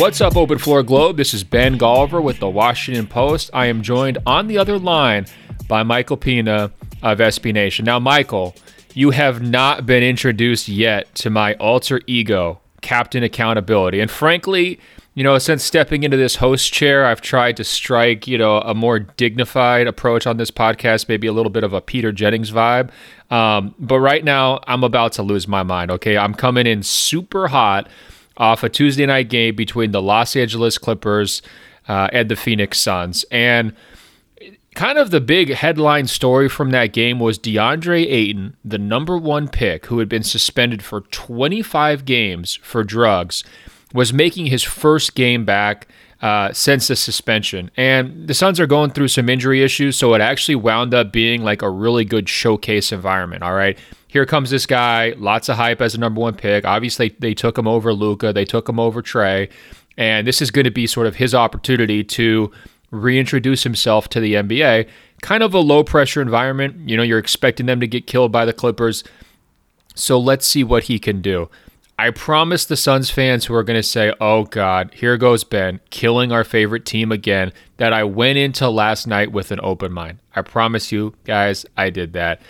What's up, Open Floor Globe? This is Ben Golliver with the Washington Post. I am joined on the other line by Michael Pina of SB Nation. Now, Michael, you have not been introduced yet to my alter ego, Captain Accountability. And frankly, you know, since stepping into this host chair, I've tried to strike, you know, a more dignified approach on this podcast, maybe a little bit of a Peter Jennings vibe. Um, but right now, I'm about to lose my mind. Okay. I'm coming in super hot off a Tuesday night game between the Los Angeles Clippers uh, and the Phoenix Suns. And kind of the big headline story from that game was DeAndre Ayton, the number one pick who had been suspended for 25 games for drugs, was making his first game back uh, since the suspension. And the Suns are going through some injury issues, so it actually wound up being like a really good showcase environment. All right. Here comes this guy, lots of hype as a number one pick. Obviously, they took him over Luka, they took him over Trae, and this is going to be sort of his opportunity to reintroduce himself to the NBA. Kind of a low pressure environment. You know, you're expecting them to get killed by the Clippers. So let's see what he can do. I promise the Suns fans who are going to say, oh God, here goes Ben, killing our favorite team again, that I went into last night with an open mind. I promise you guys, I did that.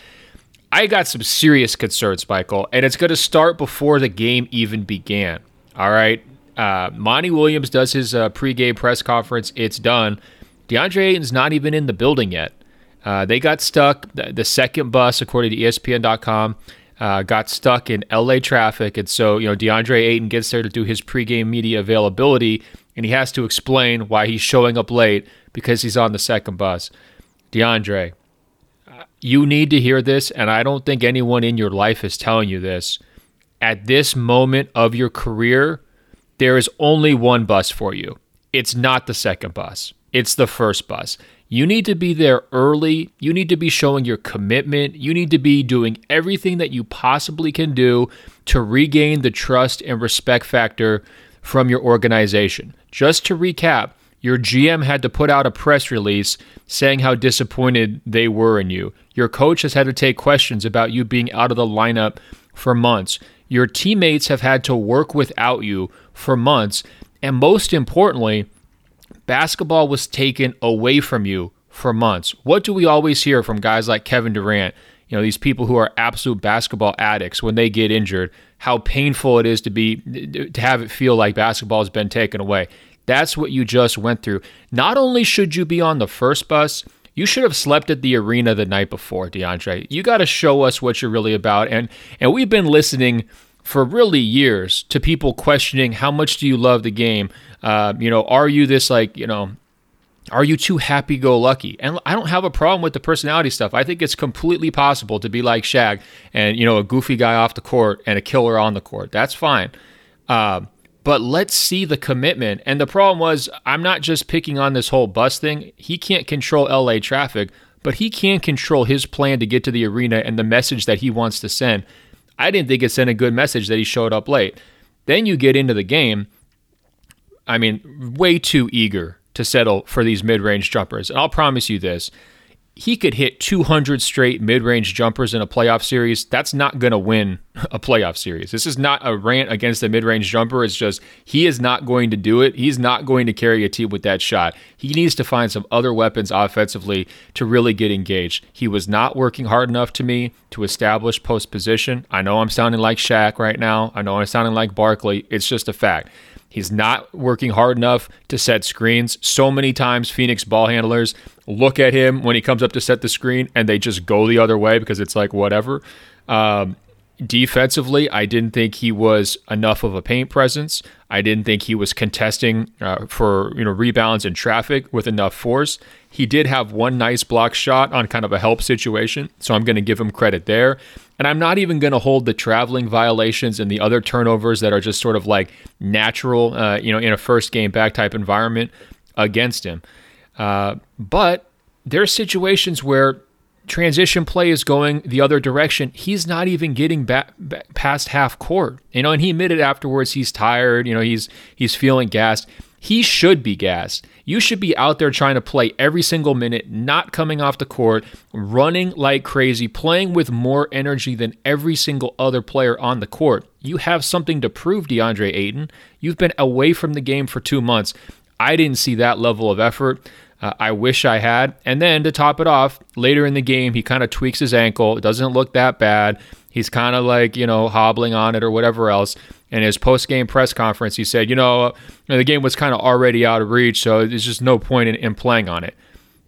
I got some serious concerns, Michael, and it's going to start before the game even began. All right. Uh, Monty Williams does his uh, pregame press conference. It's done. DeAndre Ayton's not even in the building yet. Uh, they got stuck. The, second bus, according to ESPN.com, uh, got stuck in LA traffic. And so, you know, DeAndre Ayton gets there to do his pregame media availability, and he has to explain why he's showing up late because he's on the second bus. DeAndre, you need to hear this, and I don't think anyone in your life is telling you this. At this moment of your career, there is only one bus for you. It's not the second bus, it's the first bus. You need to be there early. You need to be showing your commitment. You need to be doing everything that you possibly can do to regain the trust and respect factor from your organization. Just to recap, your GM had to put out a press release saying how disappointed they were in you. Your coach has had to take questions about you being out of the lineup for months. Your teammates have had to work without you for months. And most importantly, basketball was taken away from you for months. What do we always hear from guys like Kevin Durant? You know, these people who are absolute basketball addicts when they get injured, how painful it is to be to have it feel like basketball has been taken away. That's what you just went through. Not only should you be on the first bus, you should have slept at the arena the night before, DeAndre. You got to show us what you're really about. And and we've been listening for really years to people questioning how much do you love the game? Uh, you know, are you this like, you know, are you too happy go lucky? And I don't have a problem with the personality stuff. I think it's completely possible to be like Shaq and, you know, a goofy guy off the court and a killer on the court. That's fine. Uh, but let's see the commitment. And the problem was, I'm not just picking on this whole bus thing. He can't control LA traffic, but he can control his plan to get to the arena and the message that he wants to send. I didn't think it sent a good message that he showed up late. Then you get into the game I mean, way too eager to settle for these mid range jumpers. And I'll promise you this he could hit 200 straight mid range jumpers in a playoff series. That's not going to win a playoff series. This is not a rant against the mid range jumper. It's just he is not going to do it. He's not going to carry a team with that shot. He needs to find some other weapons offensively to really get engaged. He was not working hard enough to me to establish post position. I know I'm sounding like Shaq right now. I know I'm sounding like Barkley. It's just a fact. He's not working hard enough to set screens. So many times, Phoenix ball handlers look at him when he comes up to set the screen and they just go the other way because it's like, whatever. Um, defensively, I didn't think he was enough of a paint presence. I didn't think he was contesting uh, for you know rebounds and traffic with enough force. He did have one nice block shot on kind of a help situation, so I'm going to give him credit there. And I'm not even going to hold the traveling violations and the other turnovers that are just sort of like natural, uh, you know, in a first game back type environment against him. Uh, but there are situations where transition play is going the other direction. He's not even getting back, back past half court, you know. And he admitted afterwards he's tired. You know, he's he's feeling gassed. he should be gassed. You should be out there trying to play every single minute, not coming off the court, running like crazy, playing with more energy than every single other player on the court. You have something to prove, DeAndre Ayton. You've been away from the game for two months. I didn't see that level of effort. Uh, I wish I had. And then to top it off, later in the game, he kind of tweaks his ankle. It doesn't look that bad. He's kind of like, you know, hobbling on it or whatever else in his post game press conference, he said, you know, the game was kind of already out of reach, so there's just no point in, in playing on it.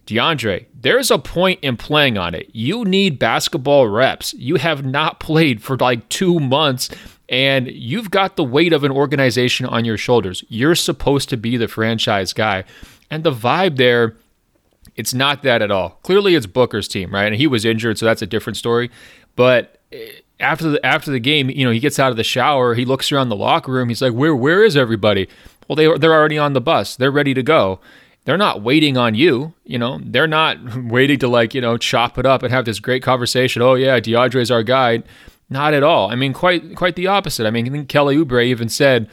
DeAndre, there's a point in playing on it. You need basketball reps. You have not played for like two months, and you've got the weight of an organization on your shoulders. You're supposed to be the franchise guy. And the vibe there, it's not that at all. Clearly, it's Booker's team, right? And he was injured, so that's a different story. But eh, after the after the game, you know, he gets out of the shower, he looks around the locker room, he's like, "Where where is everybody?" Well, they they're already on the bus. They're ready to go. They're not waiting on you, you know. They're not waiting to like, you know, chop it up and have this great conversation. Oh yeah, DeAndre's our guy. Not at all. I mean, quite quite the opposite. I mean, I think Kelly Oubre even said,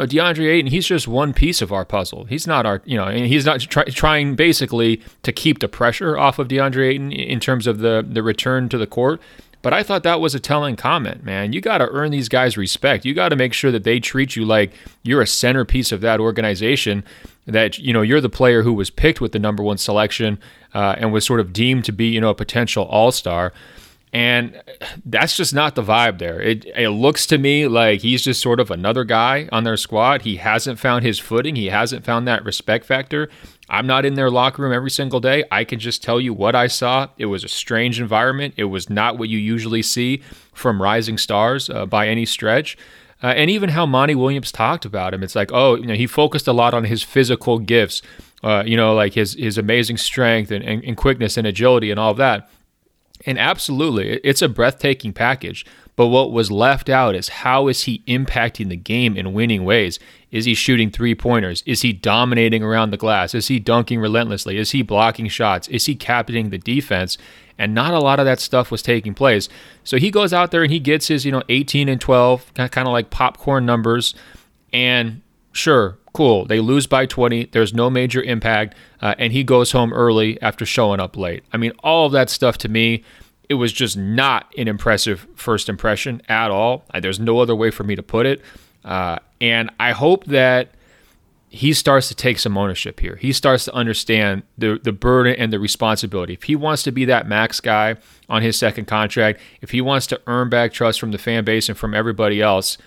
know, DeAndre Ayton, he's just one piece of our puzzle. He's not our, you know, he's not try, trying basically to keep the pressure off of DeAndre Ayton in terms of the the return to the court. But I thought that was a telling comment, man. You got to earn these guys respect. You got to make sure that they treat you like you're a centerpiece of that organization. That you know you're the player who was picked with the number one selection uh, and was sort of deemed to be you know a potential all star. And that's just not the vibe there. It, it looks to me like he's just sort of another guy on their squad. He hasn't found his footing. He hasn't found that respect factor. I'm not in their locker room every single day. I can just tell you what I saw. It was a strange environment. It was not what you usually see from rising stars uh, by any stretch. Uh, and even how Monty Williams talked about him, it's like, oh, you know, he focused a lot on his physical gifts, uh, you know, like his his amazing strength and, and, and quickness and agility and all of that. And absolutely, it's a breathtaking package. But what was left out is how is he impacting the game in winning ways? Is he shooting three pointers? Is he dominating around the glass? Is he dunking relentlessly? Is he blocking shots? Is he captaining the defense? And not a lot of that stuff was taking place. So he goes out there and he gets his, you know, 18 and 12, kind of like popcorn numbers. And sure, cool. They lose by 20. There's no major impact. Uh, and he goes home early after showing up late. I mean, all of that stuff to me it was just not an impressive first impression at all. There's no other way for me to put it. Uh, and I hope that he starts to take some ownership here. He starts to understand the the burden and the responsibility. If he wants to be that max guy on his second contract, if he wants to earn back trust from the fan base and from everybody else,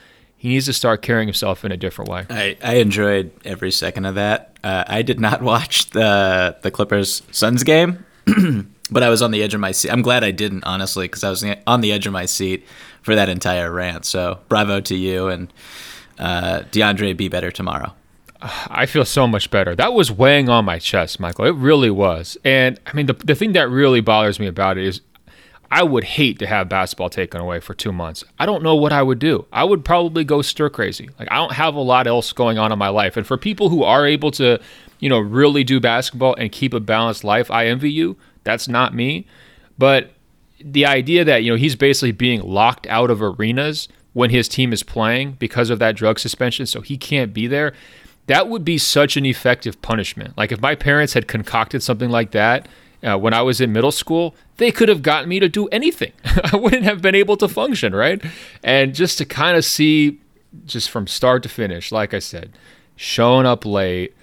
he needs to start carrying himself in a different way. I, I enjoyed every second of that. Uh, I did not watch the the Clippers Suns game. but I was on the edge of my seat. I'm glad I didn't, honestly, because I was on the edge of my seat for that entire rant. So bravo to you and uh, DeAndre. Be better tomorrow. I feel so much better. That was weighing on my chest, Michael. It really was. And I mean, the, the thing that really bothers me about it is I would hate to have basketball taken away for two months. I don't know what I would do. I would probably go stir crazy. Like, I don't have a lot else going on in my life. And for people who are able to, you know, really do basketball and keep a balanced life, I envy you. That's not me. But the idea that, you know, he's basically being locked out of arenas when his team is playing because of that drug suspension, so he can't be there, that would be such an effective punishment. Like if my parents had concocted something like that uh, when I was in middle school, they could have gotten me to do anything. I wouldn't have been able to function, right? And just to kind of see, just from start to finish, like I said, showing up late,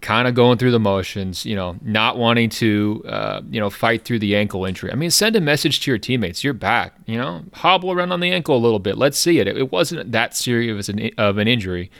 kind of going through the motions, you know, not wanting to, uh, you know, fight through the ankle injury. I mean, send a message to your teammates. You're back. You know, hobble around on the ankle a little bit. Let's see it. It, it wasn't that serious of an, of an injury.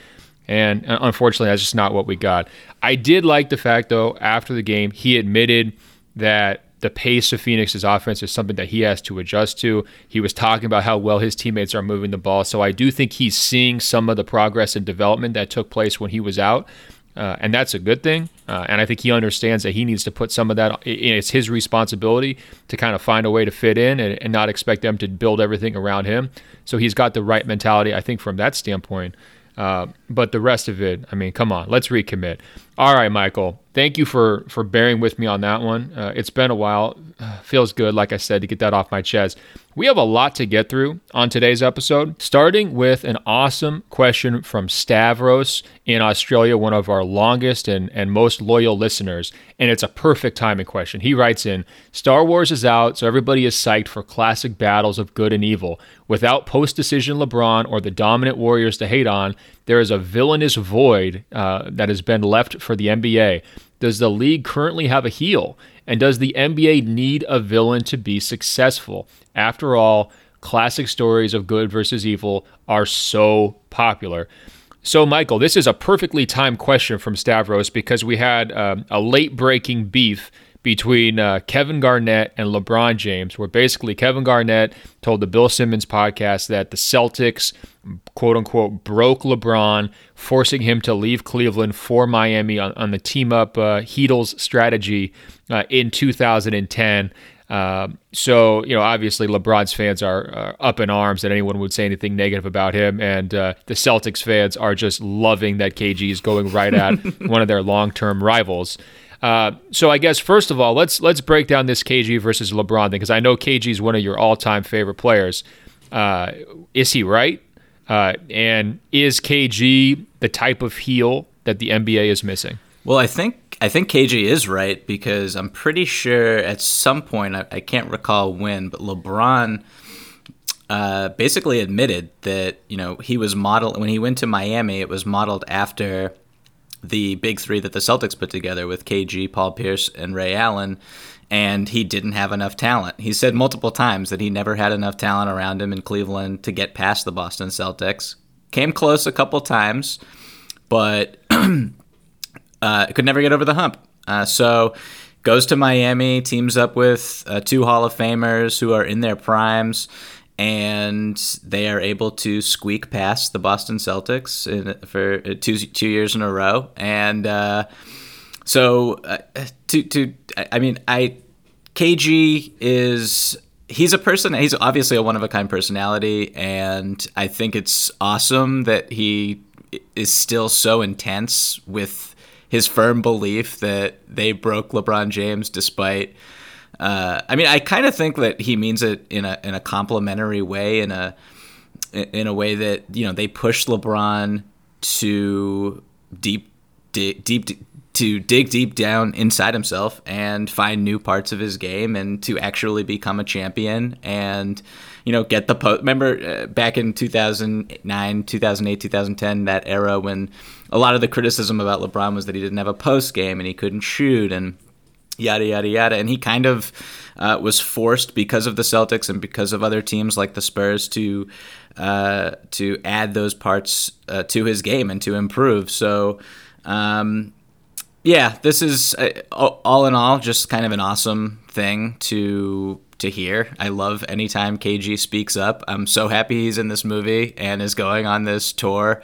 And uh, unfortunately, that's just not what we got. I did like the fact, though, after the game, he admitted that the pace of Phoenix's offense is something that he has to adjust to. He was talking about how well his teammates are moving the ball. So I do think he's seeing some of the progress and development that took place when he was out. Uh, and that's a good thing. Uh, and I think he understands that he needs to put some of that. It's his responsibility to kind of find a way to fit in and, and, not expect them to build everything around him. So he's got the right mentality, I think, from that standpoint. Uh, but the rest of it, I mean, come on, let's recommit. All right, Michael. thank you for for bearing with me on that one. Uh, it's been a while. Uh, feels good, like I said, to get that off my chest. We have a lot to get through on today's episode, starting with an awesome question from Stavros in Australia, one of our longest and, and most loyal listeners. And it's a perfect timing question. He writes in Star Wars is out, so everybody is psyched for classic battles of good and evil. Without post decision LeBron or the dominant Warriors to hate on, there is a villainous void uh, that has been left for the NBA. Does the league currently have a heel? And does the NBA need a villain to be successful? After all, classic stories of good versus evil are so popular. So, Michael, this is a perfectly timed question from Stavros because we had um, a late breaking beef between uh, Kevin Garnett and LeBron James, where basically Kevin Garnett told the Bill Simmons podcast that the Celtics, quote unquote, broke LeBron, forcing him to leave Cleveland for Miami on, on the team up uh, Heatles strategy uh, in 2010. Um, so, you know, obviously LeBron's fans are uh, up in arms that anyone would say anything negative about him. And uh, the Celtics fans are just loving that KG is going right at one of their long term rivals. Uh, so I guess first of all, let's let's break down this KG versus LeBron thing because I know KG is one of your all-time favorite players. Uh, is he right? Uh, and is KG the type of heel that the NBA is missing? Well, I think I think KG is right because I'm pretty sure at some point I, I can't recall when, but LeBron uh, basically admitted that you know he was modeled when he went to Miami. It was modeled after the big three that the Celtics put together with KG, Paul Pierce, and Ray Allen. And he didn't have enough talent. He said multiple times that he never had enough talent around him in Cleveland to get past the Boston Celtics. Came close a couple times, but uh, could never get over the hump. Uh, so goes to Miami, teams up with uh, two Hall of Famers who are in their primes, and they are able to squeak past the Boston Celtics in, for two two years in a row. And uh, so, uh, to to I mean, I KG is he's a person. He's obviously a one of a kind personality, and I think it's awesome that he is still so intense with his firm belief that they broke LeBron James despite uh, I mean, I kind of think that he means it in a in a complimentary way, in a in a way that you know they push LeBron to deep, deep, to dig deep down inside himself and find new parts of his game and to actually become a champion and you know get the post remember uh, back in 2009 2008 2010 that era when a lot of the criticism about LeBron was that he didn't have a post game and he couldn't shoot and yada yada yada. And he kind of uh, was forced because of the Celtics and because of other teams like the Spurs to uh, to add those parts uh, to his game and to improve. So um, yeah this is uh, all in all just kind of an awesome thing to to hear. I love anytime KG speaks up. I'm so happy he's in this movie and is going on this tour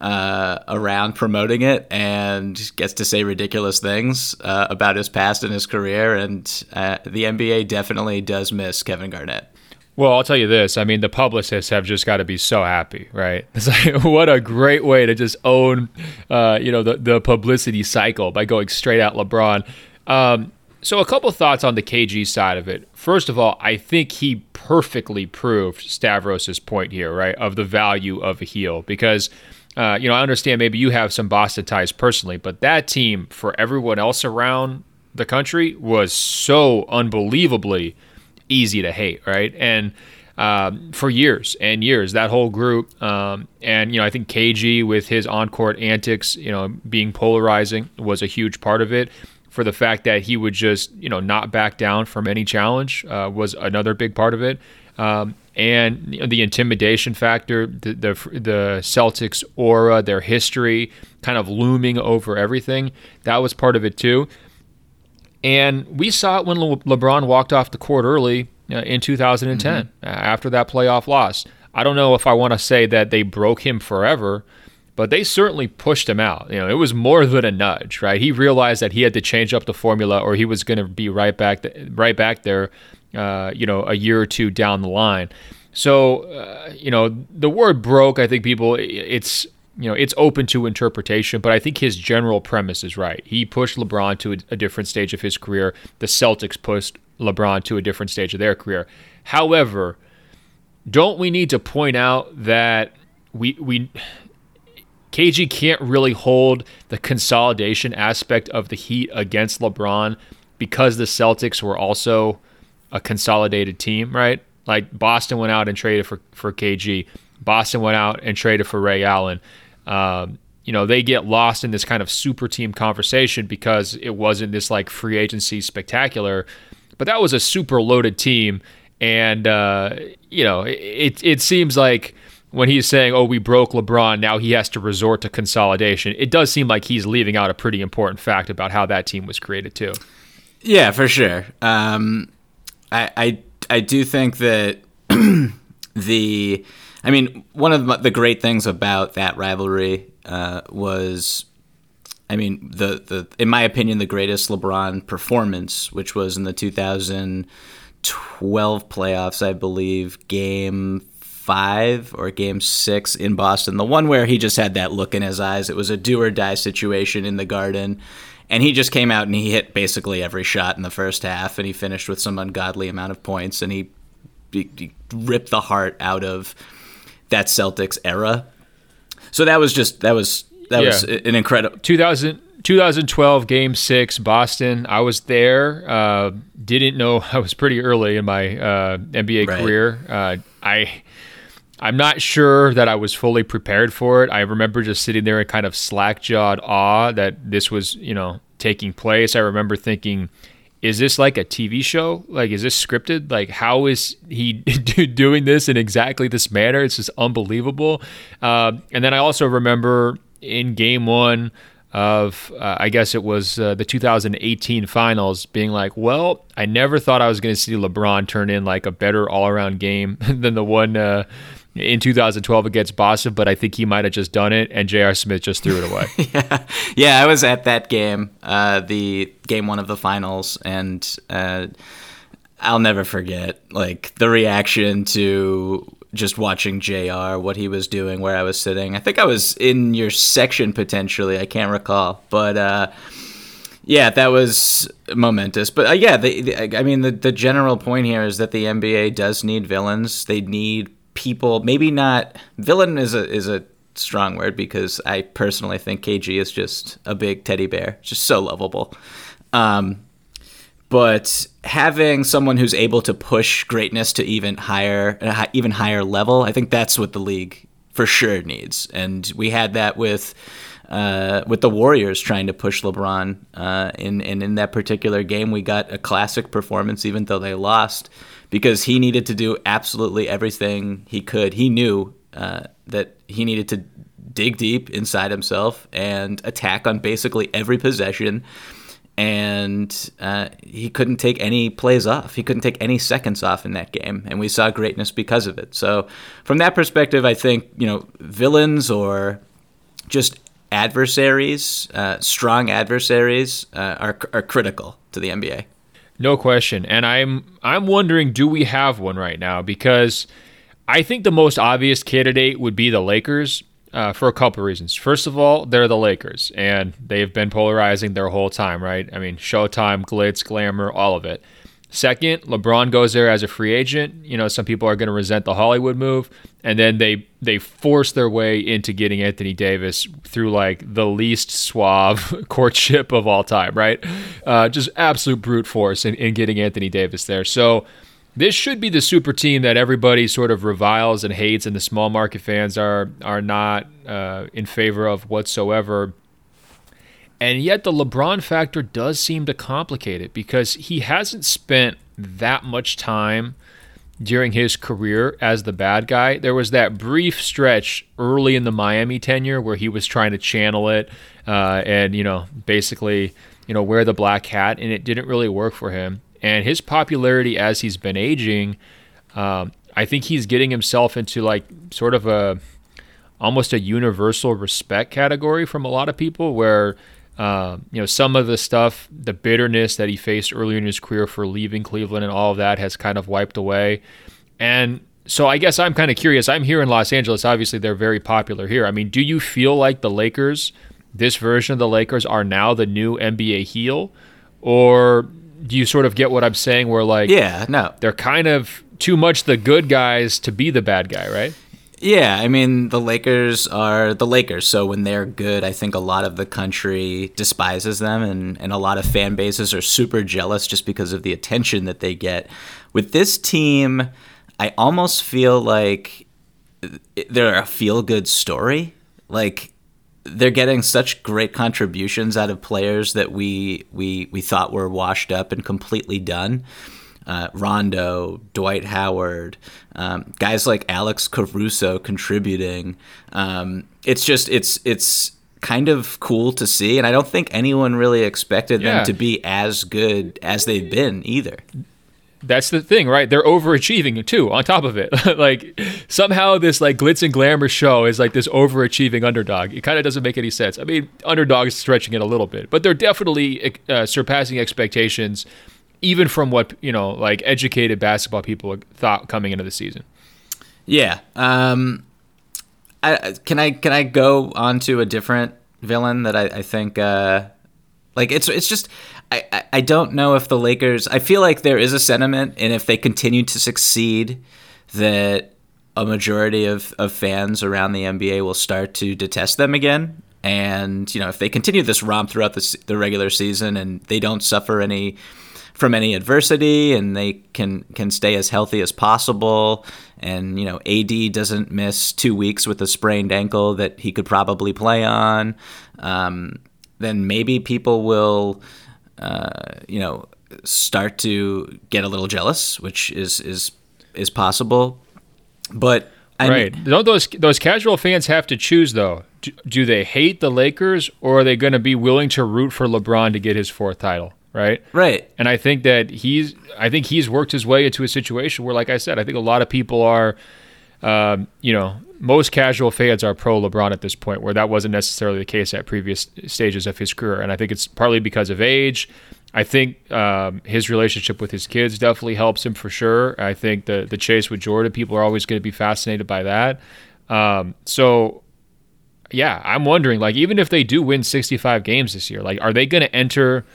uh, around promoting it and gets to say ridiculous things uh, about his past and his career. And uh, the NBA definitely does miss Kevin Garnett. Well, I'll tell you this. I mean, the publicists have just got to be so happy, right? It's like what a great way to just own, uh, you know, the the publicity cycle by going straight at LeBron. Um, so, a couple thoughts on the KG side of it. First of all, I think he perfectly proved Stavros's point here, right, of the value of a heel because uh, you know, I understand maybe you have some Boston ties personally, but that team for everyone else around the country was so unbelievably easy to hate, right? And um, for years and years, that whole group, um, and you know, I think KG with his on-court antics, you know, being polarizing was a huge part of it. For the fact that he would just, you know, not back down from any challenge uh, was another big part of it. Um, and you know, the intimidation factor, the, the, the Celtics aura, their history, kind of looming over everything. That was part of it too. And we saw it when Le- LeBron walked off the court early uh, in 2010 mm-hmm. uh, after that playoff loss. I don't know if I want to say that they broke him forever, but they certainly pushed him out. You know, it was more than a nudge, right? He realized that he had to change up the formula, or he was going to be right back, th- right back there uh, you know, a year or two down the line. So, uh, you know, the word broke, I think people, it's you know, it's open to interpretation, but I think his general premise is right. He pushed LeBron to a, a different stage of his career. The Celtics pushed LeBron to a different stage of their career. However, don't we need to point out that we we KG can't really hold the consolidation aspect of the Heat against LeBron because the Celtics were also a consolidated team, right? Like Boston went out and traded for for KG. Boston went out and traded for Ray Allen. Um, you know, they get lost in this kind of super team conversation because it wasn't this like free agency spectacular, but that was a super loaded team. And, uh, you know, it, it seems like when he's saying, oh, we broke LeBron, now he has to resort to consolidation, it does seem like he's leaving out a pretty important fact about how that team was created, too. Yeah, for sure. Um, I, I, do think that the I mean, one of the great things about that rivalry uh, was, I mean, the the in my opinion, the greatest LeBron performance, which was in the 2012 playoffs, I believe, game five or game six in Boston. The one where he just had that look in his eyes. It was a do or die situation in the Garden. And he just came out and he hit basically every shot in the first half, and he finished with some ungodly amount of points, and he, he, he ripped the heart out of that Celtics era. So that was just that was that yeah. was an incredible 2000 2012 game 6 Boston. I was there. Uh, didn't know I was pretty early in my uh, NBA right. career. Uh, I I'm not sure that I was fully prepared for it. I remember just sitting there in kind of slack-jawed awe that this was, you know, taking place. I remember thinking is this like a TV show? Like, is this scripted? Like, how is he doing this in exactly this manner? It's just unbelievable. Uh, and then I also remember in game one of, uh, I guess it was uh, the 2018 finals, being like, well, I never thought I was going to see LeBron turn in like a better all around game than the one uh, in 2012 against Boston, but I think he might have just done it, and J.R. Smith just threw it away. yeah. yeah, I was at that game, uh, the game one of the finals, and uh, I'll never forget like the reaction to just watching JR, what he was doing, where I was sitting. I think I was in your section potentially. I can't recall, but uh, yeah, that was momentous. But uh, yeah, the, the, I mean, the the general point here is that the NBA does need villains. They need people maybe not villain is a is a strong word because I personally think KG is just a big teddy bear, just so lovable. Um, but having someone who's able to push greatness to even higher, even higher level, I think that's what the league for sure needs. And we had that with uh, with the Warriors trying to push LeBron. Uh, in and in that particular game, we got a classic performance, even though they lost because he needed to do absolutely everything he could. He knew uh, that he needed to dig deep inside himself and attack on basically every possession. And uh, he couldn't take any plays off. He couldn't take any seconds off in that game, and we saw greatness because of it. So, from that perspective, I think you know villains or just adversaries, uh, strong adversaries, uh, are are critical to the NBA. No question. And I'm I'm wondering do we have one right now because I think the most obvious candidate would be the Lakers uh, for a couple of reasons. First of all, they're the Lakers and they've been polarizing their whole time, right? I mean, Showtime, glitz, glamour, all of it. Second, LeBron goes there as a free agent. You know, some people are going to resent the Hollywood move, and then they they force their way into getting Anthony Davis through like the least suave courtship of all time, right? Uh, just absolute brute force in, in getting Anthony Davis there. So this should be the super team that everybody sort of reviles and hates, and the small market fans are are not uh, in favor of whatsoever. And yet the LeBron factor does seem to complicate it because he hasn't spent that much time during his career as the bad guy. There was that brief stretch early in the Miami tenure where he was trying to channel it uh, and, you know, basically, you know, wear the black hat, and it didn't really work for him. And his popularity as he's been aging, um, I think he's getting himself into like sort of a almost a universal respect category from a lot of people where uh, you know, some of the stuff, the bitterness that he faced earlier in his career for leaving Cleveland and all of that has kind of wiped away. And so I guess I'm kind of curious. I'm here in Los Angeles. Obviously, they're very popular here. I mean, do you feel like the Lakers, this version of the Lakers, are now the new NBA heel, or do you sort of get what I'm saying? Where like, yeah, no, they're kind of too much the good guys to be the bad guy, right? Yeah, I mean the Lakers are the Lakers, so when they're good, I think a lot of the country despises them, and and a lot of fan bases are super jealous just because of the attention that they get. With this team, I almost feel like eh, they're a feel good story, like they're getting such great contributions out of players that we we we thought were washed up and completely done uh, Rondo, Dwight Howard, um, guys like Alex Caruso contributing. Um, it's just it's it's kind of cool to see, and I don't think anyone really expected yeah. them to be as good as they've been either. That's the thing, right? They're overachieving too. On top of it, like somehow this like glitz and glamour show is like this overachieving underdog. It kind of doesn't make any sense. I mean, underdog is stretching it a little bit, but they're definitely uh, surpassing expectations even from what you know like educated basketball people thought coming into the season. Yeah. Um, I, can I can I go on to a different villain that I, I think uh, like it's it's just I, I don't know if the Lakers I feel like there is a sentiment and if they continue to succeed that a majority of, of fans around the NBA will start to detest them again. And you know, if they continue this romp throughout the, the regular season and they don't suffer any from any adversity and they can can stay as healthy as possible and you know AD doesn't miss 2 weeks with a sprained ankle that he could probably play on um, then maybe people will uh, you know start to get a little jealous which is is is possible but I right. Don't those those casual fans have to choose though? Do, do they hate the Lakers or are they going to be willing to root for LeBron to get his fourth title? Right? Right. And I think that he's I think he's worked his way into a situation where, like I said, I think a lot of people are, um, you know, most casual fans are pro LeBron at this point, where that wasn't necessarily the case at previous stages of his career. And I think it's partly because of age. I think um, his relationship with his kids definitely helps him for sure. I think the the chase with Jordan, people are always going to be fascinated by that. Um, so yeah, I'm wondering, like, even if they do win 65 games this year, like, are they going to enter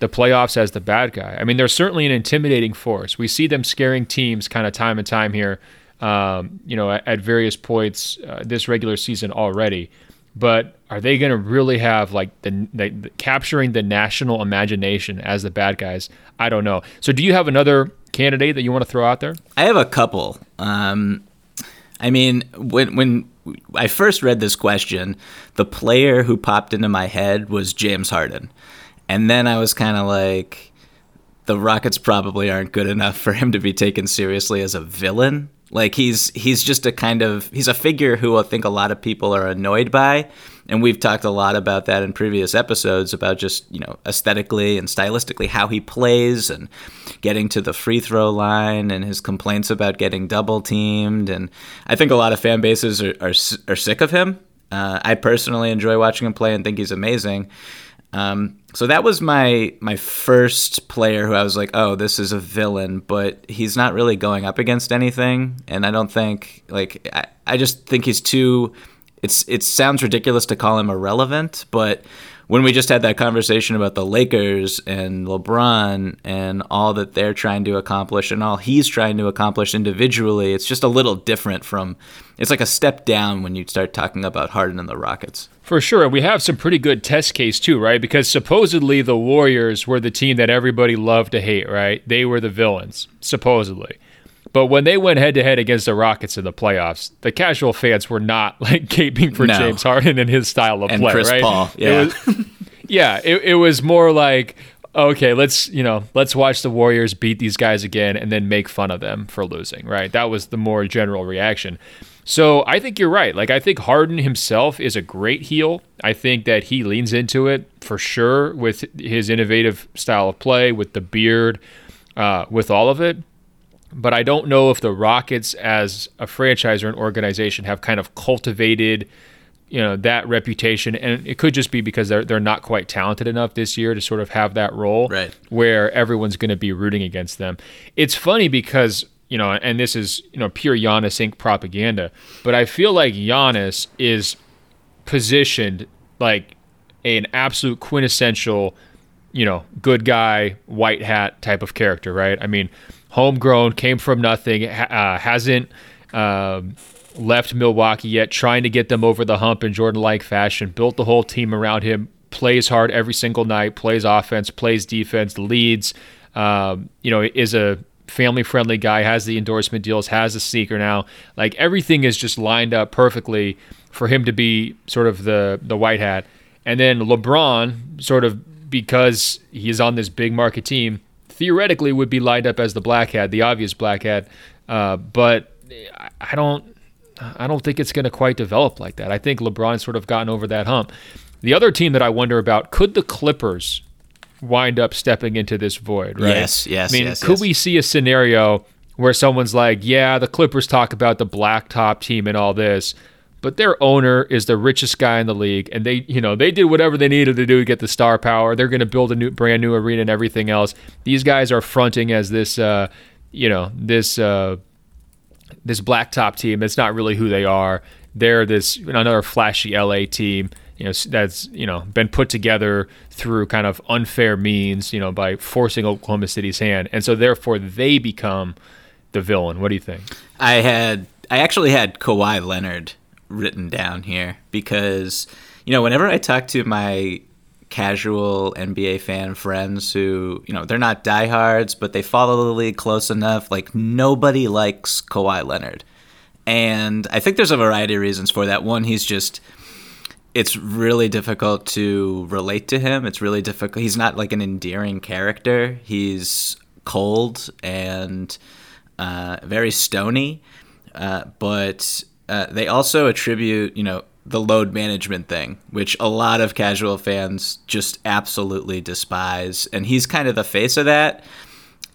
the playoffs as the bad guy. I mean, they're certainly an intimidating force. We see them scaring teams kind of time and time here, um, you know, at, at various points uh, this regular season already. But are they going to really have like the, the, the, capturing the national imagination as the bad guys? I don't know. So, do you have another candidate that you want to throw out there? I have a couple. Um, I mean, when when I first read this question, the player who popped into my head was James Harden. And then I was kind of like, the Rockets probably aren't good enough for him to be taken seriously as a villain. Like he's he's just a kind of he's a figure who I think a lot of people are annoyed by, and we've talked a lot about that in previous episodes about just you know aesthetically and stylistically how he plays and getting to the free throw line and his complaints about getting double teamed, and I think a lot of fan bases are are, are sick of him. Uh, I personally enjoy watching him play and think he's amazing. Um, so that was my my first player who I was like, oh, this is a villain, but he's not really going up against anything, and I don't think like I, I just think he's too. It's it sounds ridiculous to call him irrelevant, but when we just had that conversation about the Lakers and LeBron and all that they're trying to accomplish and all he's trying to accomplish individually, it's just a little different from. It's like a step down when you start talking about Harden and the Rockets. For sure. We have some pretty good test case too, right? Because supposedly the Warriors were the team that everybody loved to hate, right? They were the villains, supposedly. But when they went head to head against the Rockets in the playoffs, the casual fans were not like gaping for no. James Harden and his style of and play, Chris right? Paul, yeah, it was, yeah. It, it was more like, okay, let's you know, let's watch the Warriors beat these guys again and then make fun of them for losing, right? That was the more general reaction. So I think you're right. Like I think Harden himself is a great heel. I think that he leans into it for sure with his innovative style of play, with the beard, uh, with all of it but I don't know if the Rockets as a franchise or an organization have kind of cultivated you know that reputation and it could just be because they're they're not quite talented enough this year to sort of have that role right. where everyone's going to be rooting against them. It's funny because you know, and this is you know pure Giannis Inc. propaganda, but I feel like Giannis is positioned like an absolute quintessential, you know, good guy, white hat type of character, right? I mean, homegrown, came from nothing, uh, hasn't. Um, left Milwaukee yet, trying to get them over the hump in Jordan like fashion, built the whole team around him, plays hard every single night, plays offense, plays defense, leads, um, you know, is a family friendly guy, has the endorsement deals, has a sneaker now. Like everything is just lined up perfectly for him to be sort of the the white hat. And then LeBron, sort of because he's on this big market team, theoretically would be lined up as the black hat, the obvious black hat. Uh, but I don't I don't think it's going to quite develop like that. I think LeBron's sort of gotten over that hump. The other team that I wonder about could the Clippers wind up stepping into this void, right? Yes, yes. I mean, yes, could yes. we see a scenario where someone's like, yeah, the Clippers talk about the blacktop team and all this, but their owner is the richest guy in the league, and they, you know, they did whatever they needed to do to get the star power. They're going to build a new, brand new arena and everything else. These guys are fronting as this, uh, you know, this. Uh, this blacktop team It's not really who they are. They're this you know, another flashy LA team, you know, that's you know been put together through kind of unfair means, you know, by forcing Oklahoma City's hand, and so therefore they become the villain. What do you think? I had I actually had Kawhi Leonard written down here because you know whenever I talk to my casual NBA fan friends who, you know, they're not diehards, but they follow the league close enough. Like nobody likes Kawhi Leonard. And I think there's a variety of reasons for that. One, he's just it's really difficult to relate to him. It's really difficult. He's not like an endearing character. He's cold and uh, very stony. Uh, but uh, they also attribute, you know, the load management thing, which a lot of casual fans just absolutely despise. And he's kind of the face of that.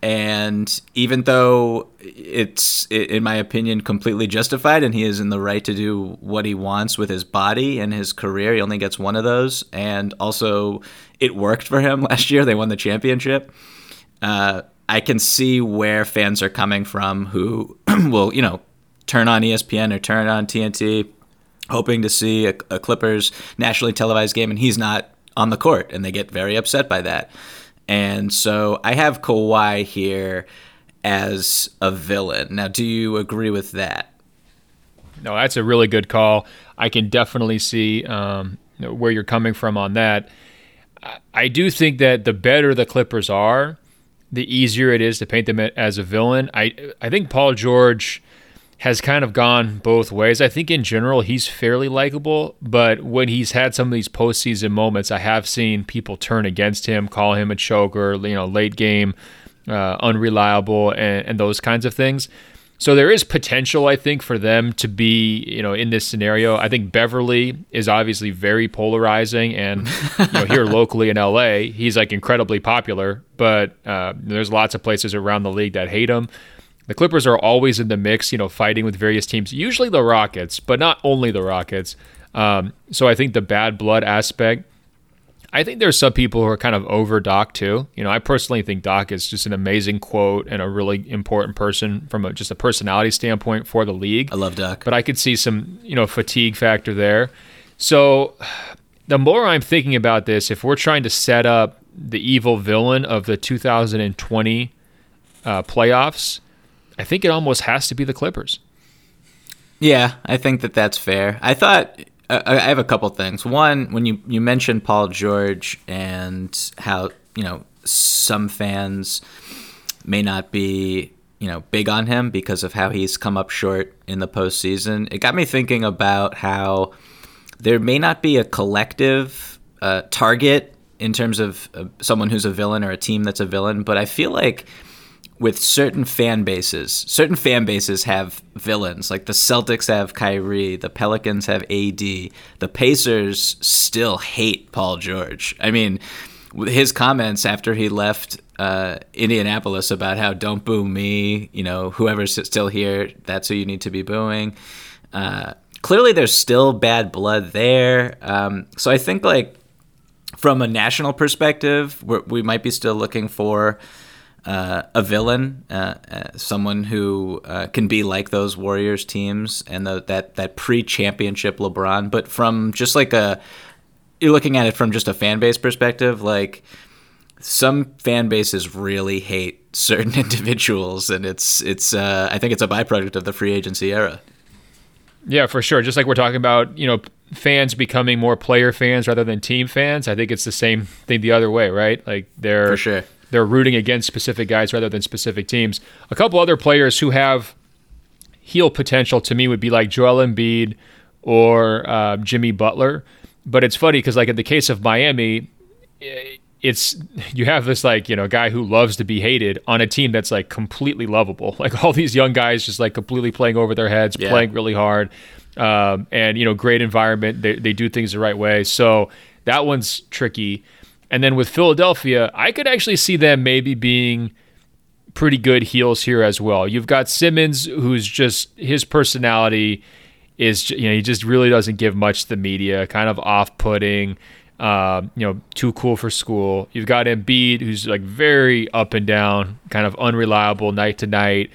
And even though it's, in my opinion, completely justified and he is in the right to do what he wants with his body and his career, he only gets one of those. And also, it worked for him last year. They won the championship. Uh, I can see where fans are coming from who will, you know, turn on ESPN or turn on TNT hoping to see a, a Clippers nationally televised game, and he's not on the court, and they get very upset by that. And so I have Kawhi here as a villain. Now, do you agree with that? No, that's a really good call. I can definitely see um, where you're coming from on that. I do think that the better the Clippers are, the easier it is to paint them as a villain. I I think Paul George has kind of gone both ways. I think in general he's fairly likable, but when he's had some of these postseason moments, I have seen people turn against him, call him a choker, you know, late game, uh, unreliable, and, and those kinds of things. So there is potential, I think, for them to be, you know, in this scenario. I think Beverley is obviously very polarizing, and you know, here locally in LA, he's like incredibly popular. But uh, there's lots of places around the league that hate him. The Clippers are always in the mix, you know, fighting with various teams, usually the Rockets, but not only the Rockets. Um, so I think the bad blood aspect. I think there's some people who are kind of over Doc too. You know, I personally think Doc is just an amazing quote and a really important person from a, just a personality standpoint for the league. I love Doc, but I could see some you know fatigue factor there. So the more I'm thinking about this, if we're trying to set up the evil villain of the 2020 uh, playoffs, I think it almost has to be the Clippers. Yeah, I think that that's fair. I thought I have a couple things. One, when you you mentioned Paul George and how you know some fans may not be you know big on him because of how he's come up short in the postseason. It got me thinking about how there may not be a collective uh, target in terms of uh, someone who's a villain or a team that's a villain, but I feel like with certain fan bases. Certain fan bases have villains. Like the Celtics have Kyrie, the Pelicans have AD, the Pacers still hate Paul George. I mean, his comments after he left uh, Indianapolis about how don't boo me, you know, whoever's still here, that's who you need to be booing. Uh, clearly, there's still bad blood there. Um, so I think, like, from a national perspective, we might be still looking for uh, a villain, uh, uh, someone who uh, can be like those Warriors teams and the, that that pre-championship LeBron, but from just like a you're looking at it from just a fan base perspective, like some fan bases really hate certain individuals, and it's it's uh, I think it's a byproduct of the free agency era. Yeah, for sure. Just like we're talking about, you know, fans becoming more player fans rather than team fans. I think it's the same thing the other way, right? Like they're for sure they're rooting against specific guys rather than specific teams. A couple other players who have heel potential to me would be like Joel Embiid or uh, Jimmy Butler. But it's funny because, like in the case of Miami, it's you have this like you know guy who loves to be hated on a team that's like completely lovable. Like all these young guys just like completely playing over their heads, yeah. playing really hard, um, and you know great environment. They they do things the right way. So that one's tricky. And then with Philadelphia, I could actually see them maybe being pretty good heels here as well. You've got Simmons, who's just his personality is you know he just really doesn't give much to the media, kind of off-putting. Uh, you know, too cool for school. You've got Embiid, who's like very up and down, kind of unreliable night to night.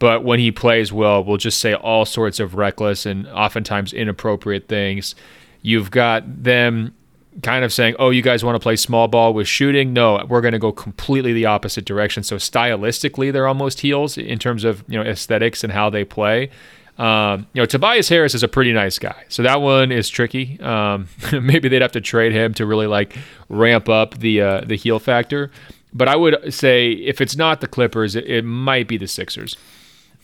But when he plays well, will just say all sorts of reckless and oftentimes inappropriate things. You've got them kind of saying, "Oh, you guys want to play small ball with shooting?" No, we're going to go completely the opposite direction. So stylistically, they're almost heels in terms of you know aesthetics and how they play. Um, you know, Tobias Harris is a pretty nice guy, so that one is tricky. Um, maybe they'd have to trade him to really like ramp up the uh, the heel factor. But I would say if it's not the Clippers, it, it might be the Sixers.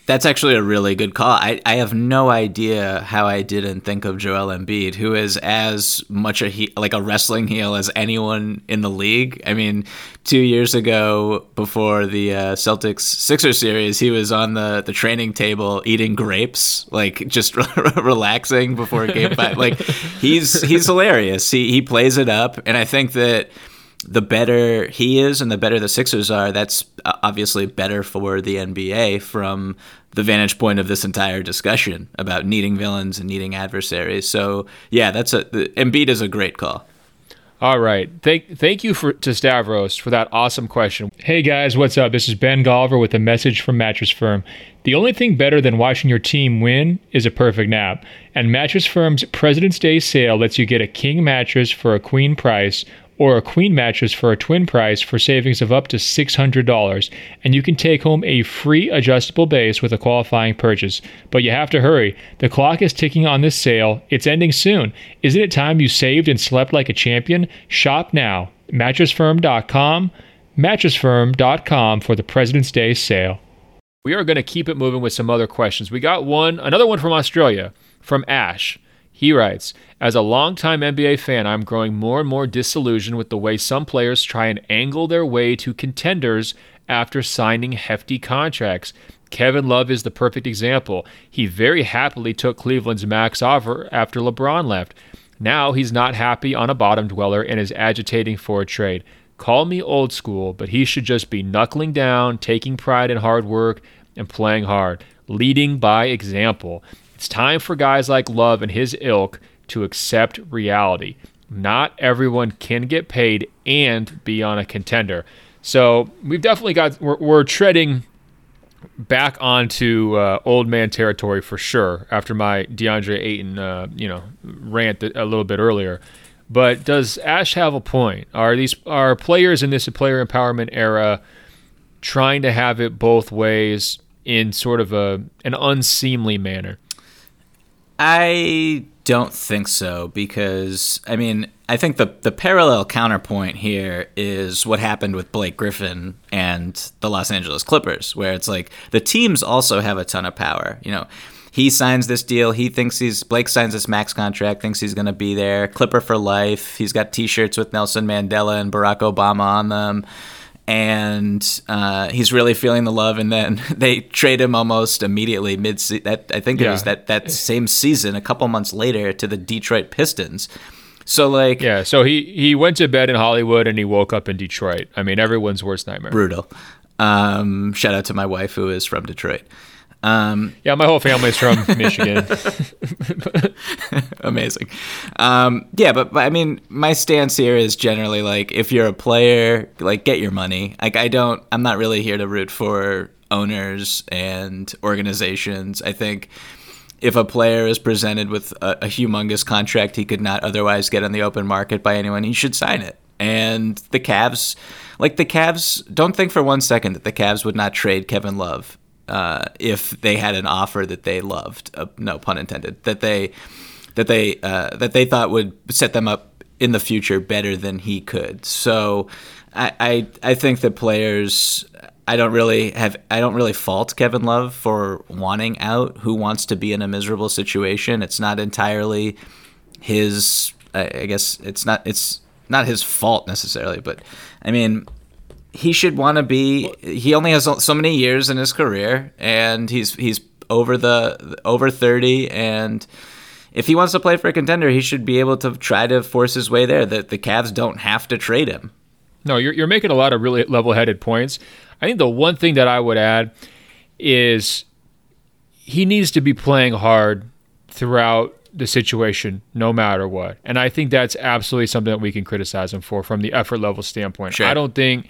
That's actually a really good call. I, I have no idea how I didn't think of Joel Embiid, who is as much a he, like a wrestling heel as anyone in the league. I mean, two years ago, before the uh, Celtics Sixers series, he was on the, the training table eating grapes, like just relaxing before game five. Like he's he's hilarious. He he plays it up, and I think that the better he is and the better the Sixers are, that's uh, obviously better for the NBA from the vantage point of this entire discussion about needing villains and needing adversaries. So yeah, that's a the, Embiid is a great call. All right. Thank thank you for to Stavros for that awesome question. Hey guys, what's up? This is Ben Golliver with a message from Mattress Firm. The only thing better than watching your team win is a perfect nap. And Mattress Firm's President's Day sale lets you get a king mattress for a queen price or a queen mattress for a twin price for savings of up to $600. And you can take home a free adjustable base with a qualifying purchase. But you have to hurry. The clock is ticking on this sale. It's ending soon. Isn't it time you saved and slept like a champion? Shop now. MattressFirm.com. MattressFirm.com for the President's Day sale. We are going to keep it moving with some other questions. We got one, another one from Australia, from Ash. He writes, As a longtime NBA fan, I'm growing more and more disillusioned with the way some players try and angle their way to contenders after signing hefty contracts. Kevin Love is the perfect example. He very happily took Cleveland's max offer after LeBron left. Now he's not happy on a bottom dweller and is agitating for a trade. Call me old school, but he should just be knuckling down, taking pride in hard work, and playing hard, leading by example. It's time for guys like Love and his ilk to accept reality. Not everyone can get paid and be on a contender. So we've definitely got, we're, we're treading back onto uh, old man territory for sure after my DeAndre Ayton, uh, you know, rant a little bit earlier. But does Ash have a point? Are these are players in this player empowerment era trying to have it both ways in sort of a an unseemly manner? I don't think so because I mean I think the the parallel counterpoint here is what happened with Blake Griffin and the Los Angeles Clippers, where it's like the teams also have a ton of power. You know, he signs this deal. He thinks he's Blake signs this max contract. Thinks he's going to be there. Clipper for life. He's got T-shirts with Nelson Mandela and Barack Obama on them and uh, he's really feeling the love. And then they trade him almost immediately mid. That I think it was that that same season, a couple months later, to the Detroit Pistons. So like yeah, so he he went to bed in Hollywood and he woke up in Detroit. I mean, everyone's worst nightmare. Brutal. Um, shout out to my wife who is from Detroit. Um, yeah, my whole family's from Michigan. Amazing. Um, yeah, but, but I mean, my stance here is generally like if you're a player, like get your money. Like I don't, I'm not really here to root for owners and organizations. I think if a player is presented with a, a, humongous contract he could not otherwise get on the open market by anyone, he should sign it. And the Cavs, like the Cavs, don't think for one second that the Cavs would not trade Kevin Love uh, if they had an offer that they loved. Uh, no pun intended. That they that they uh, that they thought would set them up in the future better than he could. So I, I I think that players I don't really have I don't really fault Kevin Love for wanting out. Who wants to be in a miserable situation? It's not entirely his I guess it's not it's not his fault necessarily, but I mean he should want to be he only has so many years in his career and he's he's over the over 30 and if he wants to play for a contender, he should be able to try to force his way there. That the Cavs don't have to trade him. No, you're, you're making a lot of really level headed points. I think the one thing that I would add is he needs to be playing hard throughout the situation, no matter what. And I think that's absolutely something that we can criticize him for from the effort level standpoint. Sure. I don't think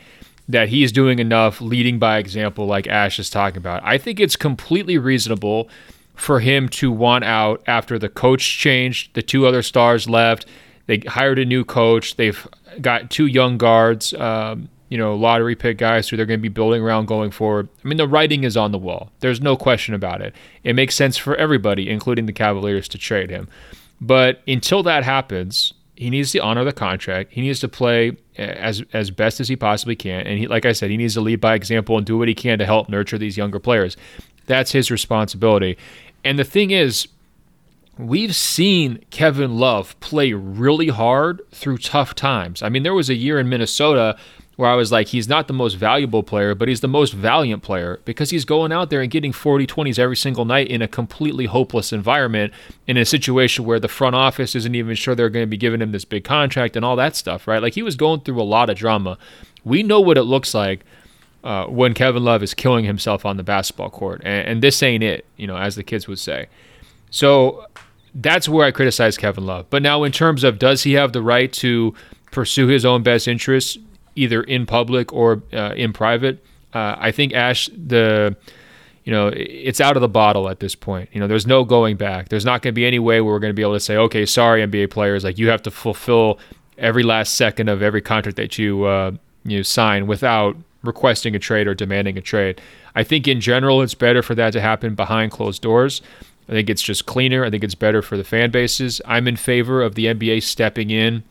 that he's doing enough leading by example, like Ash is talking about. I think it's completely reasonable for him to want out after the coach changed, the two other stars left. They hired a new coach. They've got two young guards. Um, you know, lottery pick guys who they're going to be building around going forward. I mean, the writing is on the wall. There's no question about it. It makes sense for everybody, including the Cavaliers, to trade him. But until that happens, he needs to honor the contract. He needs to play eh, as as best as he possibly can. And he, like I said, he needs to lead by example and do what he can to help nurture these younger players. That's his responsibility. And the thing is, we've seen Kevin Love play really hard through tough times. I mean, there was a year in Minnesota where I was like, he's not the most valuable player, but he's the most valiant player because he's going out there and getting 40 20s every single night in a completely hopeless environment, in a situation where the front office isn't even sure they're going to be giving him this big contract and all that stuff, right? Like he was going through a lot of drama. We know what it looks like. Uh, when Kevin Love is killing himself on the basketball court, and, and this ain't it, you know, as the kids would say. So that's where I criticize Kevin Love. But now, in terms of does he have the right to pursue his own best interests? Either in public or uh, in private. Uh, I think Ash the you know it's out of the bottle at this point. You know, there's no going back. There's not going to be any way where we're going to be able to say, okay, sorry, NBA players, like you have to fulfill every last second of every contract that you uh, you sign without requesting a trade or demanding a trade. I think in general, it's better for that to happen behind closed doors. I think it's just cleaner. I think it's better for the fan bases. I'm in favor of the NBA stepping in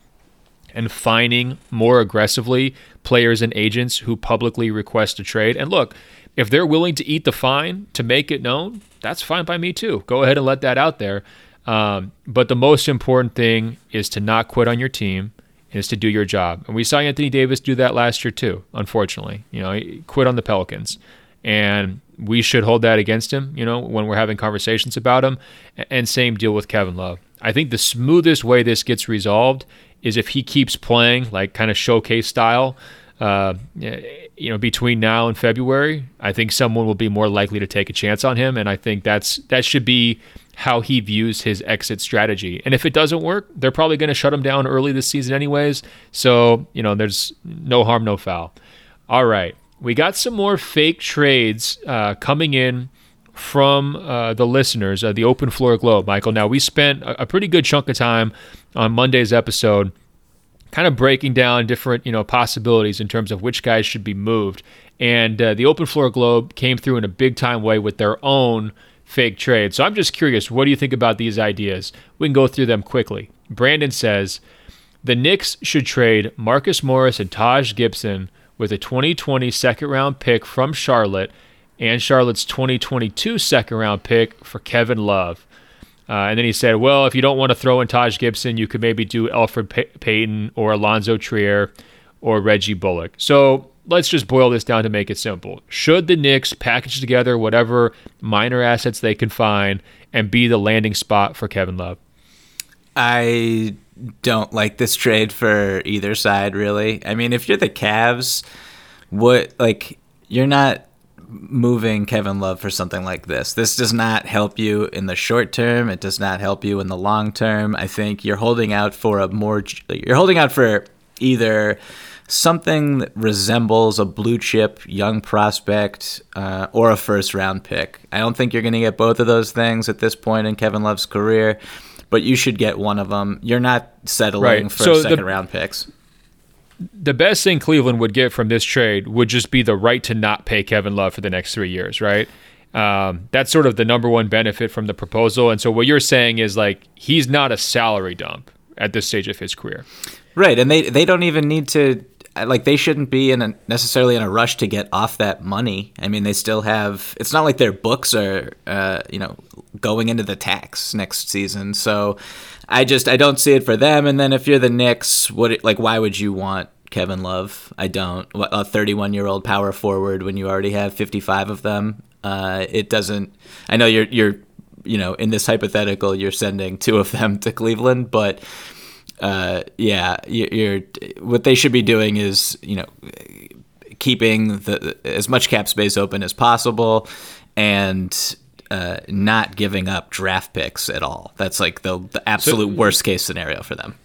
and fining more aggressively players and agents who publicly request a trade. And look, if they're willing to eat the fine to make it known, that's fine by me too. Go ahead and let that out there. Um, but the most important thing is to not quit on your team is to do your job. And we saw Anthony Davis do that last year too, unfortunately. You know, he quit on the Pelicans. And we should hold that against him, you know, when we're having conversations about him. And same deal with Kevin Love. I think the smoothest way this gets resolved is if he keeps playing like kind of showcase style, uh, you know, between now and February, I think someone will be more likely to take a chance on him, and I think that's that should be how he views his exit strategy. And if it doesn't work, they're probably going to shut him down early this season, anyways. So you know, there's no harm, no foul. All right, we got some more fake trades uh, coming in from uh, the listeners, uh, the Open Floor Globe, Michael. Now, we spent a, a, pretty good chunk of time on Monday's episode kind of breaking down different you know possibilities in terms of which guys should be moved. And uh, the Open Floor Globe came through in a big time way with their own fake trade. So I'm just curious, what do you think about these ideas? We can go through them quickly. Brandon says the Knicks should trade Marcus Morris and Taj Gibson with a 2020 second round pick from Charlotte and Charlotte's 2022 second round pick for Kevin Love. Uh, and then he said, well, if you don't want to throw in Taj Gibson, you could maybe do Alfred Pay- Payton or Alonzo Trier or Reggie Bullock. So let's just boil this down to make it simple. Should the Knicks package together whatever minor assets they can find and be the landing spot for Kevin Love? I don't like this trade for either side, really. I mean, if you're the Cavs, what, like, you're not moving Kevin Love for something like this. This does not help you in the short term. It does not help you in the long term. I think you're holding out for a more you're holding out for either something that resembles a blue chip young prospect uh, or a first round pick. I don't think you're going to get both of those things at this point in Kevin Love's career, but you should get one of them. You're not settling right. for so second the, round picks. The best thing Cleveland would get from this trade would just be the right to not pay Kevin Love for the next three years, right? Um, that's sort of the number one benefit from the proposal. And so what you're saying is like he's not a salary dump at this stage of his career. Right, and they they don't even need to like they shouldn't be in a, necessarily in a rush to get off that money. I mean, they still have. It's not like their books are, uh, you know, going into the tax next season. So, I just I don't see it for them. And then if you're the Knicks, what like why would you want Kevin Love? I don't. A 31 year old power forward when you already have 55 of them. Uh, it doesn't. I know you're you're you know in this hypothetical you're sending two of them to Cleveland, but uh, yeah, you're, what they should be doing is you know keeping the as much cap space open as possible and uh, not giving up draft picks at all. That's like the, the absolute so, worst case scenario for them.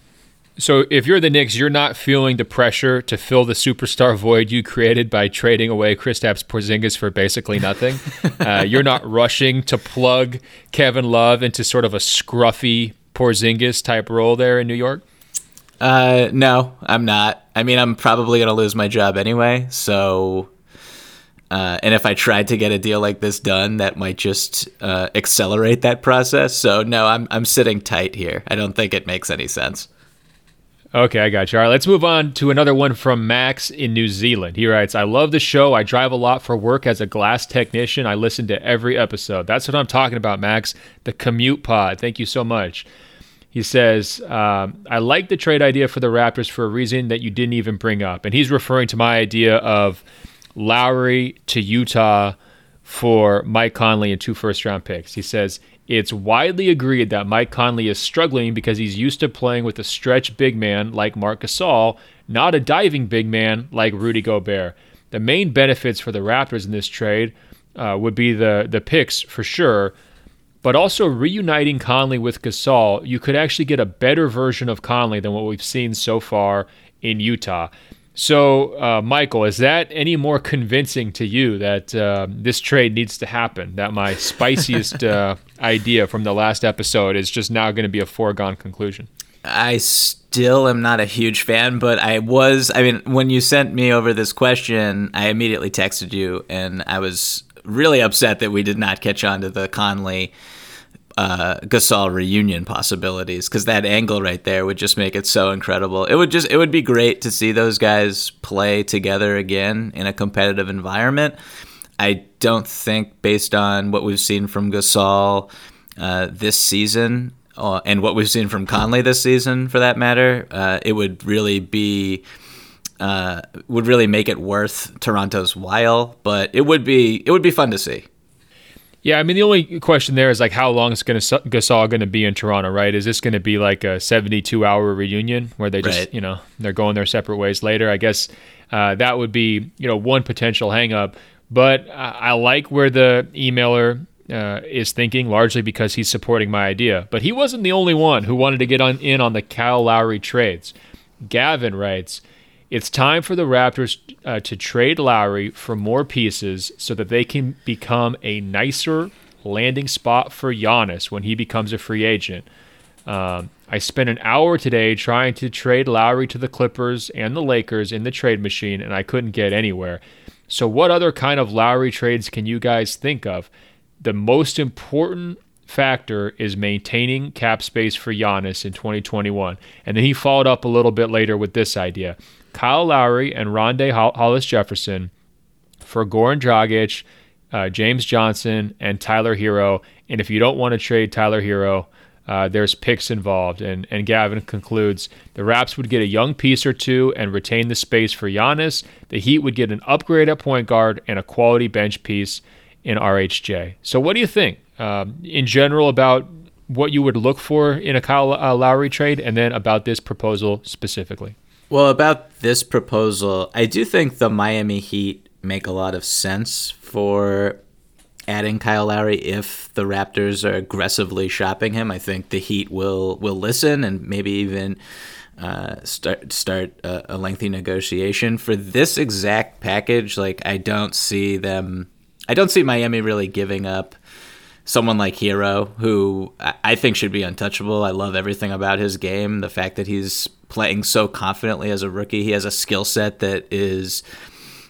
So if you're the Knicks, you're not feeling the pressure to fill the superstar void you created by trading away Kristaps Porzingis for basically nothing. uh, you're not rushing to plug Kevin Love into sort of a scruffy Porzingis type role there in New York? Uh, no, I'm not. I mean, I'm probably gonna lose my job anyway. So, uh, and if I tried to get a deal like this done, that might just uh, accelerate that process. So, no, I'm I'm sitting tight here. I don't think it makes any sense. Okay, I got you. All right, let's move on to another one from Max in New Zealand. He writes, I love the show. I drive a lot for work as a glass technician. I listen to every episode. That's what I'm talking about, Max. The commute pod. Thank you so much. He says, um, I like the trade idea for the Raptors for a reason that you didn't even bring up. And he's referring to my idea of Lowry to Utah for Mike Conley and two first round picks. He says, It's widely agreed that Mike Conley is struggling because he's used to playing with a stretch big man like Marc Gasol, not a diving big man like Rudy Gobert. The main benefits for the Raptors in this trade uh, would be the, the picks for sure but also reuniting Conley with Gasol, you could actually get a better version of Conley than what we've seen so far in Utah. So, uh, Michael, is that any more convincing to you that uh, this trade needs to happen? That my spiciest uh, idea from the last episode is just now going to be a foregone conclusion? I still am not a huge fan, but I was. I mean, when you sent me over this question, I immediately texted you, and I was really upset that we did not catch on to the Conley uh, Gasol reunion possibilities because that angle right there would just make it so incredible. It would just it would be great to see those guys play together again in a competitive environment. I don't think, based on what we've seen from Gasol uh, this season uh, and what we've seen from Conley this season, for that matter, uh, it would really be uh, would really make it worth Toronto's while. But it would be it would be fun to see. Yeah, I mean the only question there is like how long is going to Gasol going to be in Toronto, right? Is this going to be like a 72 hour reunion where they just, right. you know, they're going their separate ways later? I guess uh, that would be, you know, one potential hangup. But I, I like where the emailer uh, is thinking, largely because he's supporting my idea. But he wasn't the only one who wanted to get on in on the Kyle Lowry trades. Gavin writes, it's time for the Raptors uh, to trade Lowry for more pieces so that they can become a nicer landing spot for Giannis when he becomes a free agent. Um, I spent an hour today trying to trade Lowry to the Clippers and the Lakers in the trade machine, and I couldn't get anywhere. So, what other kind of Lowry trades can you guys think of? The most important factor is maintaining cap space for Giannis in 2021. And then he followed up a little bit later with this idea. Kyle Lowry and Rondae Hollis Jefferson for Goran Dragic, uh, James Johnson, and Tyler Herro. And if you don't want to trade Tyler Herro, uh, there's picks involved. And, and Gavin concludes the Raps would get a young piece or two and retain the space for Giannis. The Heat would get an upgrade at point guard and a quality bench piece in RHJ. So, what do you think um, in general about what you would look for in a Kyle uh, Lowry trade and then about this proposal specifically? Well, about this proposal, I do think the Miami Heat make a lot of sense for adding Kyle Lowry if the Raptors are aggressively shopping him. I think the Heat will will listen and maybe even uh, start start a, a, lengthy negotiation for this exact package. Like I don't see them. I don't see Miami really giving up someone like Herro, who I think should be untouchable. I love everything about his game. The fact that he's playing so confidently as a rookie, he has a skill set that is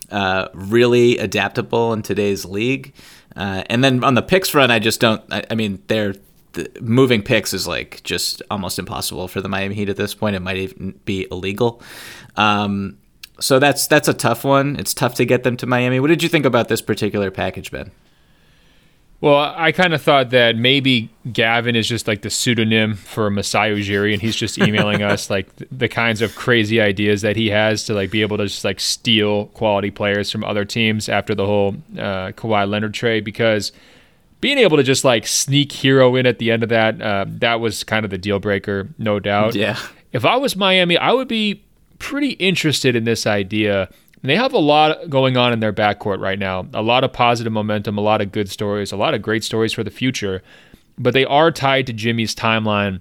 uh, really adaptable in today's league. Uh, and then on the picks front, I just don't. I, I mean, they're the, moving picks is like just almost impossible for the Miami Heat at this point. It might even be illegal. Um, so that's that's a tough one. It's tough to get them to Miami. What did you think about this particular package, Ben? Well, I kind of thought that maybe Gavin is just like the pseudonym for Masai Ujiri, and he's just emailing us like the kinds of crazy ideas that he has to like be able to just like steal quality players from other teams after the whole uh, Kawhi Leonard trade. Because being able to just like sneak Herro in at the end of that, uh, that was kind of the deal breaker, no doubt. Yeah. If I was Miami, I would be pretty interested in this idea and they have a lot going on in their backcourt right now. A lot of positive momentum, a lot of good stories, a lot of great stories for the future. But they are tied to Jimmy's timeline.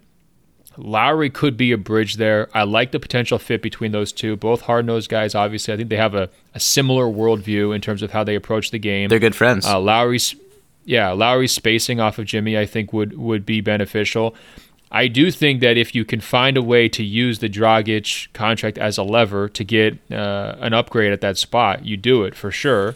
Lowry could be a bridge there. I like the potential fit between those two. Both hard nosed guys, obviously. I think they have a, a similar worldview in terms of how they approach the game. They're good friends. Uh, Lowry's, yeah, Lowry's spacing off of Jimmy, I think, would would be beneficial. I do think that if you can find a way to use the Dragic contract as a lever to get uh, an upgrade at that spot, you do it for sure.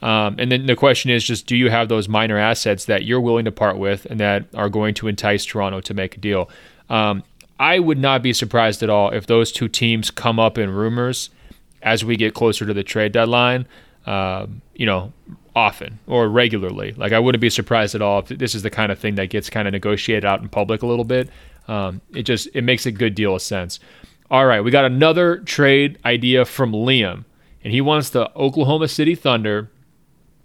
Um, and then the question is just do you have those minor assets that you're willing to part with and that are going to entice Toronto to make a deal? Um, I would not be surprised at all if those two teams come up in rumors as we get closer to the trade deadline. Uh, you know, often or regularly. Like I wouldn't be surprised at all if this is the kind of thing that gets kind of negotiated out in public a little bit. Um, it just it makes a good deal of sense. All right, we got another trade idea from Liam, and he wants the Oklahoma City Thunder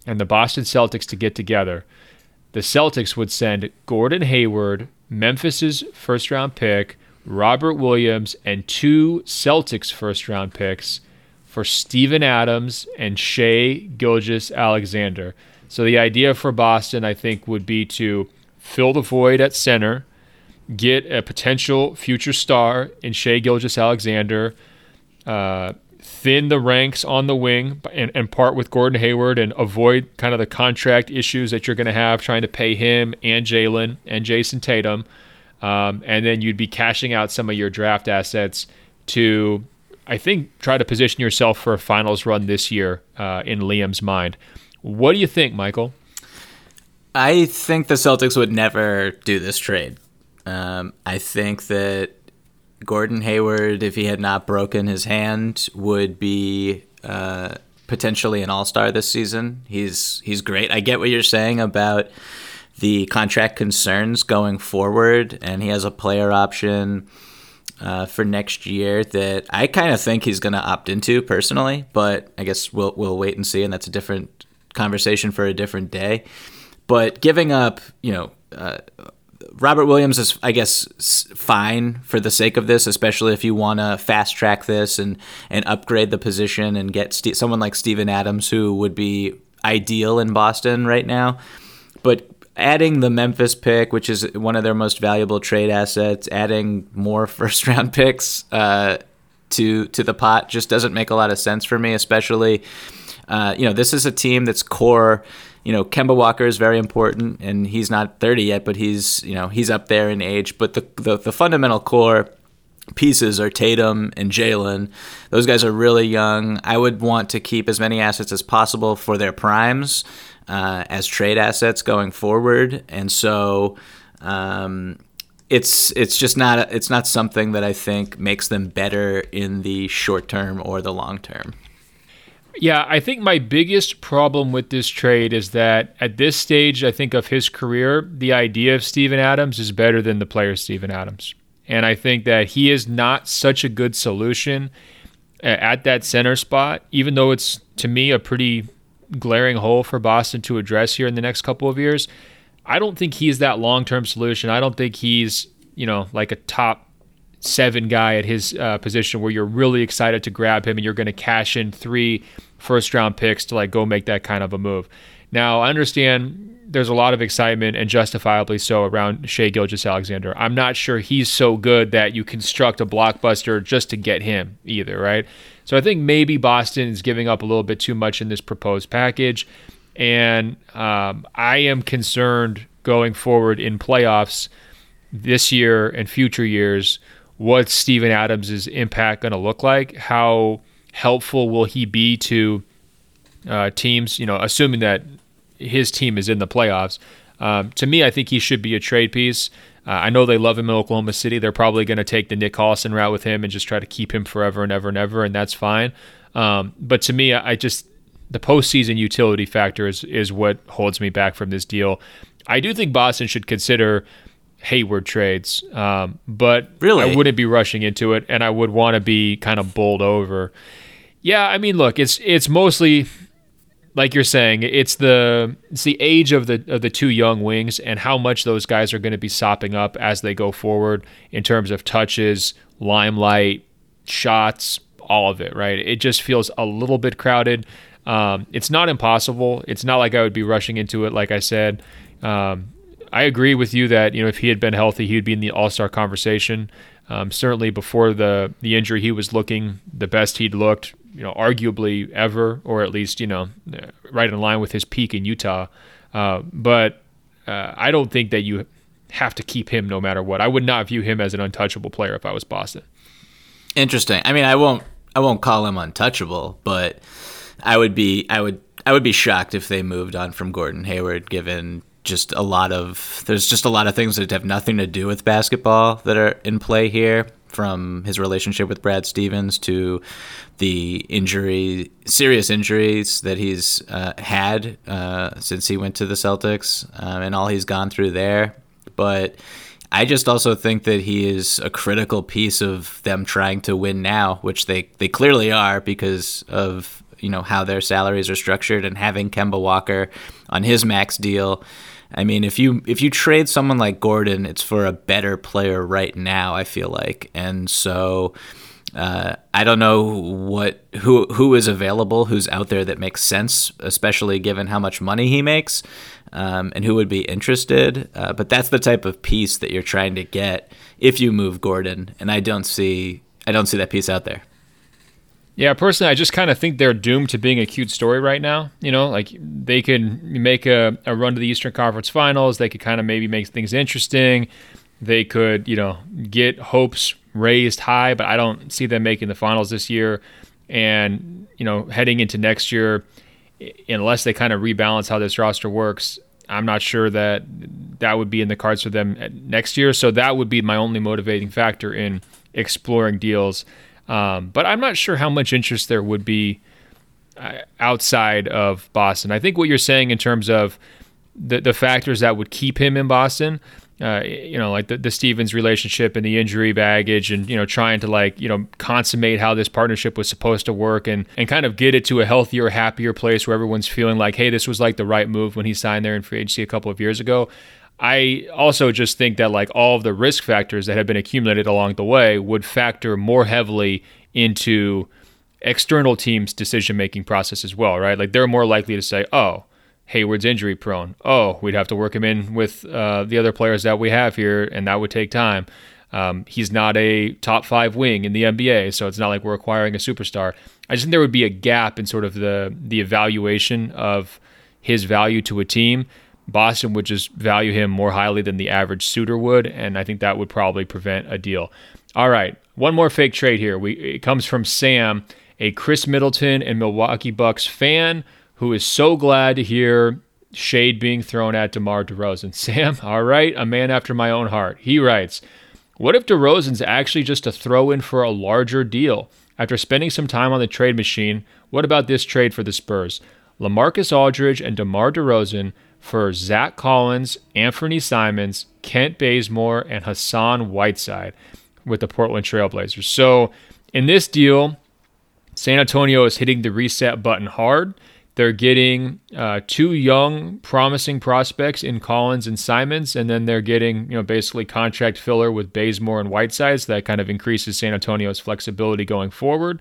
and the Boston Celtics to get together. The Celtics would send Gordon Hayward, Memphis's first round pick, Robert Williams, and two Celtics first round picks for Steven Adams and Shai Gilgeous Alexander. So the idea for Boston, I think, would be to fill the void at center, get a potential future star in Shai Gilgeous Alexander, uh, thin the ranks on the wing and, and part with Gordon Hayward and avoid kind of the contract issues that you're going to have trying to pay him and Jalen and Jayson Tatum. Um, and then you'd be cashing out some of your draft assets to I think, try to position yourself for a finals run this year uh, in Liam's mind. What do you think, Michael? I think the Celtics would never do this trade. Um, I think that Gordon Hayward, if he had not broken his hand, would be uh, potentially an All Star this season. He's he's great. I get what you're saying about the contract concerns going forward, and he has a player option uh, for next year that I kind of think he's going to opt into personally, but I guess we'll we'll wait and see, and that's a different conversation for a different day. But giving up, you know. Uh, Robert Williams is, I guess, fine for the sake of this, especially if you want to fast track this and, and upgrade the position and get St- someone like Steven Adams, who would be ideal in Boston right now. But adding the Memphis pick, which is one of their most valuable trade assets, adding more first round picks uh, to to the pot just doesn't make a lot of sense for me. Especially, uh, you know, this is a team that's core. You know, Kemba Walker is very important, and he's not 30 yet, but he's you know he's up there in age. But the the, the fundamental core pieces are Tatum and Jalen. Those guys are really young. I would want to keep as many assets as possible for their primes uh, as trade assets going forward, and so um, it's it's just not it's not something that I think makes them better in the short term or the long term. Yeah, I think my biggest problem with this trade is that at this stage, I think of his career, the idea of Steven Adams is better than the player Steven Adams. And I think that he is not such a good solution at that center spot, even though it's to me a pretty glaring hole for Boston to address here in the next couple of years. I don't think he's that long term solution. I don't think he's, you know, like a top seven guy at his uh, position where you're really excited to grab him and you're going to cash in three first round picks to like go make that kind of a move. Now, I understand there's a lot of excitement and justifiably so around Shai Gilgeous-Alexander. I'm not sure he's so good that you construct a blockbuster just to get him either, right? So I think maybe Boston is giving up a little bit too much in this proposed package. And um, I am concerned going forward in playoffs this year and future years what's Steven Adams' impact going to look like? How helpful will he be to uh, teams? You know, assuming that his team is in the playoffs. Um, to me, I think he should be a trade piece. Uh, I know they love him in Oklahoma City. They're probably going to take the Nick Collison route with him and just try to keep him forever and ever and ever, and that's fine. Um, but to me, I just the postseason utility factor is is what holds me back from this deal. I do think Boston should consider Hayward trades, um, but really? I wouldn't be rushing into it, and I would want to be kind of bowled over. Yeah, I mean, look, it's it's mostly like you're saying, it's the it's the age of the of the two young wings and how much those guys are going to be sopping up as they go forward in terms of touches, limelight, shots, all of it. Right? It just feels a little bit crowded. Um, it's not impossible. It's not like I would be rushing into it. Like I said. Um, I agree with you that you know if he had been healthy, he'd be in the All Star conversation. Um, certainly before the the injury, he was looking the best he'd looked, you know, arguably ever, or at least you know, right in line with his peak in Utah. Uh, but uh, I don't think that you have to keep him no matter what. I would not view him as an untouchable player if I was Boston. Interesting. I mean, I won't I won't call him untouchable, but I would be I would I would be shocked if they moved on from Gordon Hayward given just a lot of there's just a lot of things that have nothing to do with basketball that are in play here from his relationship with Brad Stevens to the injury serious injuries that he's uh, had uh, since he went to the Celtics uh, and all he's gone through there. But I just also think that he is a critical piece of them trying to win now which they they clearly are because of you know how their salaries are structured and having Kemba Walker on his max deal I mean, if you if you trade someone like Gordon, it's for a better player right now. I feel like, and so uh, I don't know what who who is available, who's out there that makes sense, especially given how much money he makes, um, and who would be interested. Uh, but that's the type of piece that you're trying to get if you move Gordon, and I don't see I don't see that piece out there. Yeah, personally, I just kind of think they're doomed to being a cute story right now. You know, like they could make a, a run to the Eastern Conference Finals. They could kind of maybe make things interesting. They could, you know, get hopes raised high, but I don't see them making the finals this year. And, you know, heading into next year, unless they kind of rebalance how this roster works, I'm not sure that that would be in the cards for them eh, next year. So that would be my only motivating factor in exploring deals um, but I'm not sure how much interest there would be uh, outside of Boston. I think what you're saying in terms of the the factors that would keep him in Boston, uh, you know, like the, the Stevens relationship and the injury baggage, and you know, trying to like you know consummate how this partnership was supposed to work, and and kind of get it to a healthier, happier place where everyone's feeling like, hey, this was like the right move when he signed there in free agency a couple of years ago. I also just think that like all of the risk factors that have been accumulated along the way would factor more heavily into external teams' decision making process as well, right? Like they're more likely to say, "Oh, Hayward's injury prone. Oh, we'd have to work him in with uh, the other players that we have here, and that would take time." Um, he's not a top five wing in the NBA, so it's not like we're acquiring a superstar. I just think there would be a gap in sort of the the evaluation of his value to a team Boston would just value him more highly than the average suitor would, and I think that would probably prevent a deal. All right, one more fake trade here. We it comes from Sam, a Khris Middleton and Milwaukee Bucks fan who is so glad to hear shade being thrown at DeMar DeRozan. Sam, all right, a man after my own heart. He writes, "What if DeRozan's actually just a throw in for a larger deal? After spending some time on the trade machine, what about this trade for the Spurs? LaMarcus Aldridge and DeMar DeRozan." For Zach Collins, Anfernee Simons, Kent Bazemore, and Hassan Whiteside with the Portland Trailblazers. So in this deal, San Antonio is hitting the reset button hard. They're getting uh, two young, promising prospects in Collins and Simons, and then they're getting, you know, basically contract filler with Bazemore and Whiteside. So that kind of increases San Antonio's flexibility going forward.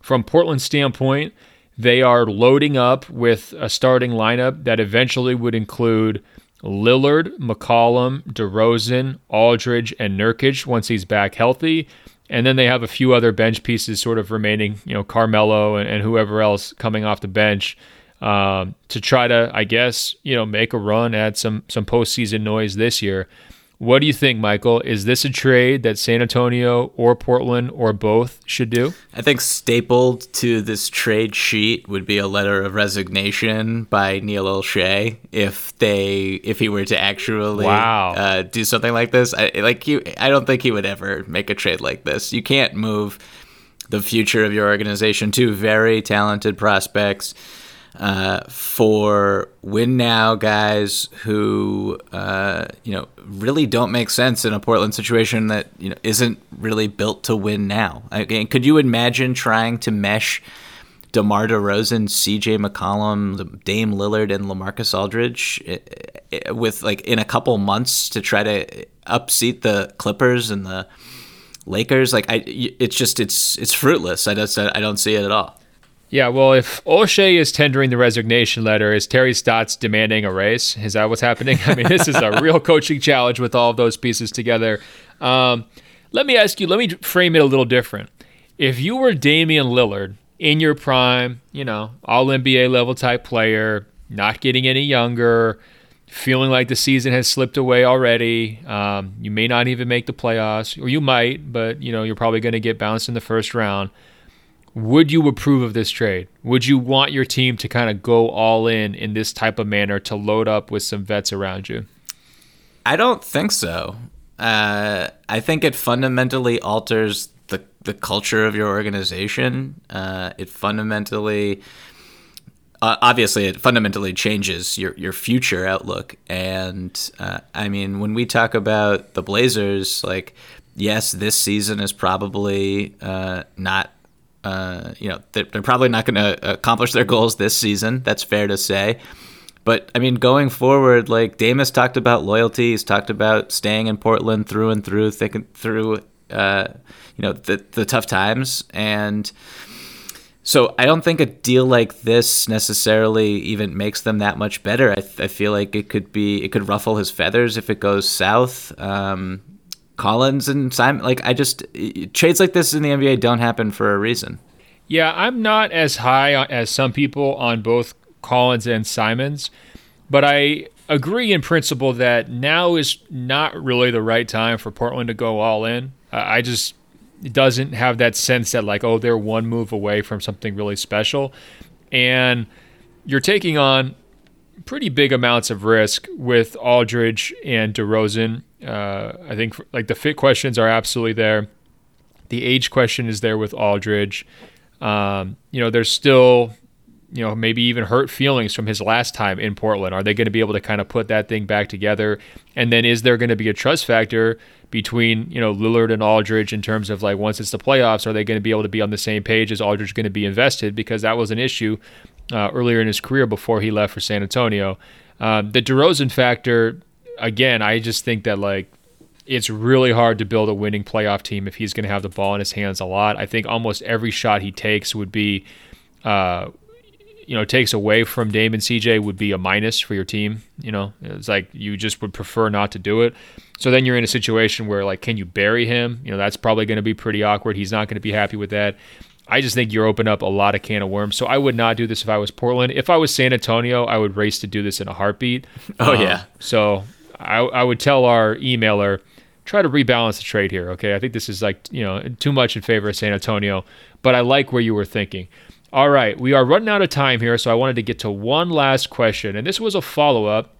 From Portland's standpoint, they are loading up with a starting lineup that eventually would include Lillard, McCollum, DeRozan, Aldridge, and Nurkic once he's back healthy. And then they have a few other bench pieces sort of remaining, you know, Carmelo and, and whoever else coming off the bench um, to try to, I guess, you know, make a run at some some postseason noise this year. What do you think, Michael? Is this a trade that San Antonio or Portland or both should do? I think stapled to this trade sheet would be a letter of resignation by Neil Olshey if they if he were to actually wow. uh, do something like this. I, like you, I don't think he would ever make a trade like this. You can't move the future of your organization. to very talented prospects uh, for win now guys who uh, you know really don't make sense in a Portland situation that you know isn't really built to win now. Again, could you imagine trying to mesh DeMar DeRozan, C.J. McCollum, Dame Lillard, and LaMarcus Aldridge eh, eh, with like in a couple months to try to upseat the Clippers and the Lakers? Like I, it's just it's it's fruitless. I don't I don't see it at all. Yeah, well, if Olshey is tendering the resignation letter, is Terry Stotts demanding a race? Is that what's happening? I mean, this is a real coaching challenge with all of those pieces together. Um, let me ask you, let me frame it a little different. If you were Damian Lillard in your prime, you know, all NBA level type player, not getting any younger, feeling like the season has slipped away already, um, you may not even make the playoffs, or you might, but, you know, you're probably going to get bounced in the first round would you approve of this trade? Would you want your team to kind of go all in in this type of manner to load up with some vets around you? I don't think so. Uh, I think it fundamentally alters the the culture of your organization. Uh, it fundamentally, uh, obviously, it fundamentally changes your your future outlook. And uh, I mean, when we talk about the Blazers, like yes, this season is probably uh, not uh, you know, they're, they're probably not going to accomplish their goals this season. That's fair to say. But I mean, going forward, like Dame's talked about loyalty. He's talked about staying in Portland through and through, thinking through, uh, you know, the the tough times. And so I don't think a deal like this necessarily even makes them that much better. I, I feel like it could be, it could ruffle his feathers if it goes south. Um, Collins and Simon. Like I just trades like this in the NBA don't happen for a reason. Yeah, I'm not as high as some people on both Collins and Simons, but I agree in principle that now is not really the right time for Portland to go all in. I just doesn't have that sense that like oh they're one move away from something really special, and you're taking on pretty big amounts of risk with Aldridge and DeRozan uh, I think like the fit questions are absolutely there. The age question is there with Aldridge. Um, you know, there's still, you know, maybe even hurt feelings from his last time in Portland. Are they going to be able to kind of put that thing back together? And then is there going to be a trust factor between, you know, Lillard and Aldridge in terms of like once it's the playoffs, are they going to be able to be on the same page? Is Aldridge going to be invested? Because that was an issue uh, earlier in his career before he left for San Antonio. Um, the DeRozan factor again, I just think that like it's really hard to build a winning playoff team if he's going to have the ball in his hands a lot. I think almost every shot he takes would be, uh, you know, takes away from Dame and CJ would be a minus for your team. You know, it's like you just would prefer not to do it. So then you're in a situation where like, can you bury him? You know, that's probably going to be pretty awkward. He's not going to be happy with that. I just think you're opening up a lot of can of worms. So I would not do this if I was Portland. If I was San Antonio, I would race to do this in a heartbeat. Oh um, yeah. So I, I would tell our emailer try to rebalance the trade here. Okay, I think this is like you know too much in favor of San Antonio, but I like where you were thinking. All right, we are running out of time here, so I wanted to get to one last question, and this was a follow up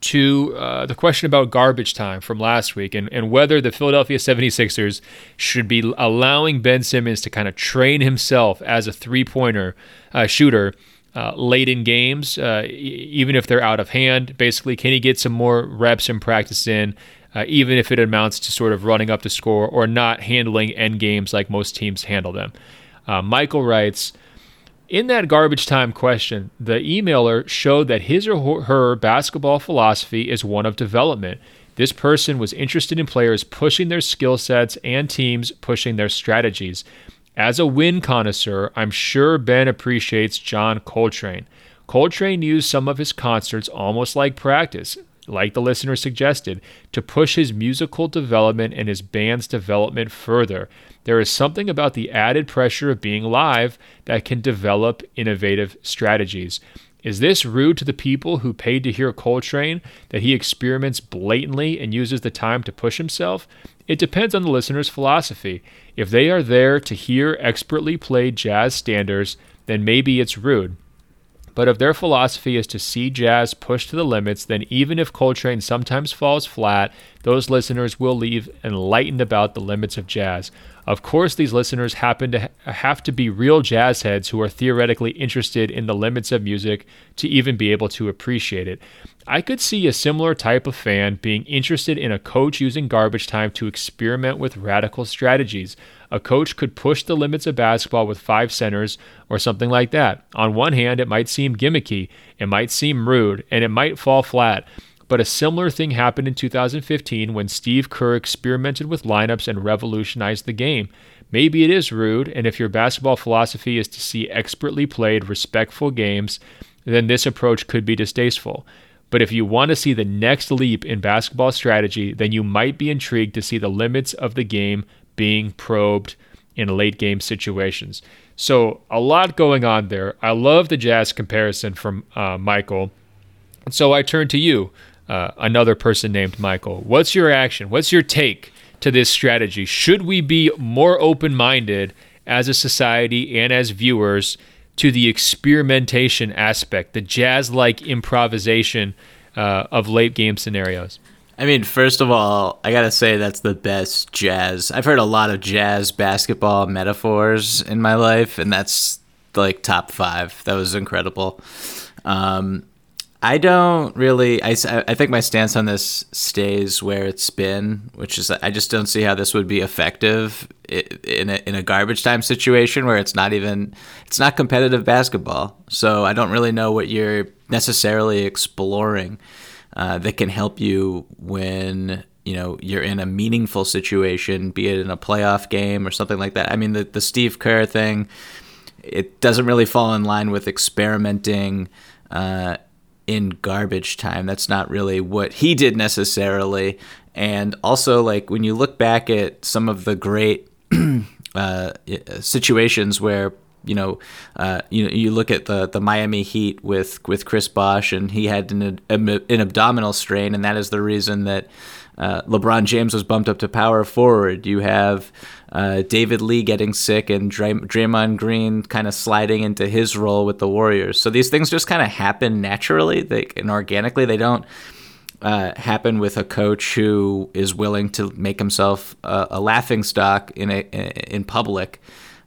to uh, the question about garbage time from last week and, and whether the Philadelphia 76ers should be allowing Ben Simmons to kind of train himself as a three pointer uh, shooter uh, late in games, uh, even if they're out of hand. Basically, can he get some more reps and practice in, uh, even if it amounts to sort of running up the score or not handling end games like most teams handle them? Uh, Michael writes, In that garbage time question, the emailer showed that his or her basketball philosophy is one of development. This person was interested in players pushing their skill sets and teams pushing their strategies. As a win connoisseur, I'm sure Ben appreciates John Coltrane. Coltrane used some of his concerts almost like practice, like the listener suggested, to push his musical development and his band's development further. There is something about the added pressure of being live that can develop innovative strategies. Is this rude to the people who paid to hear Coltrane that he experiments blatantly and uses the time to push himself? It depends on the listener's philosophy. If they are there to hear expertly played jazz standards, then maybe it's rude. But if their philosophy is to see jazz pushed to the limits, then even if Coltrane sometimes falls flat, those listeners will leave enlightened about the limits of jazz. Of course, these listeners happen to have to be real jazz heads who are theoretically interested in the limits of music to even be able to appreciate it. I could see a similar type of fan being interested in a coach using garbage time to experiment with radical strategies. A coach could push the limits of basketball with five centers or something like that. On one hand, it might seem gimmicky, it might seem rude, and it might fall flat. But a similar thing happened in 2015 when Steve Kerr experimented with lineups and revolutionized the game. Maybe it is rude, and if your basketball philosophy is to see expertly played, respectful games, then this approach could be distasteful. But if you want to see the next leap in basketball strategy, then you might be intrigued to see the limits of the game being probed in late game situations. So, a lot going on there. I love the Jazz comparison from uh, Michael. So, I turn to you, uh, another person named Michael. What's your reaction? What's your take to this strategy? Should we be more open minded as a society and as viewers to the experimentation aspect, the jazz like improvisation uh, of late game scenarios? I mean, first of all, I gotta say that's the best jazz. I've heard a lot of jazz basketball metaphors in my life, and that's like top five. That was incredible. Um, I don't really. I, I think my stance on this stays where it's been, which is I just don't see how this would be effective in a in a garbage time situation where it's not even it's not competitive basketball. So I don't really know what you're necessarily exploring uh, that can help you when you know you're in a meaningful situation, be it in a playoff game or something like that. I mean, the the Steve Kerr thing, it doesn't really fall in line with experimenting. Uh, in garbage time. That's not really what he did necessarily. And also, like when you look back at some of the great uh, situations where you know, uh, you know, you look at the the Miami Heat with with Chris Bosh, and he had an, an abdominal strain, and that is the reason that uh, LeBron James was bumped up to power forward. You have uh, David Lee getting sick and Dray- Draymond Green kind of sliding into his role with the Warriors. So these things just kind of happen naturally they, and organically. They don't uh, happen with a coach who is willing to make himself a, a laughing stock in a, in public.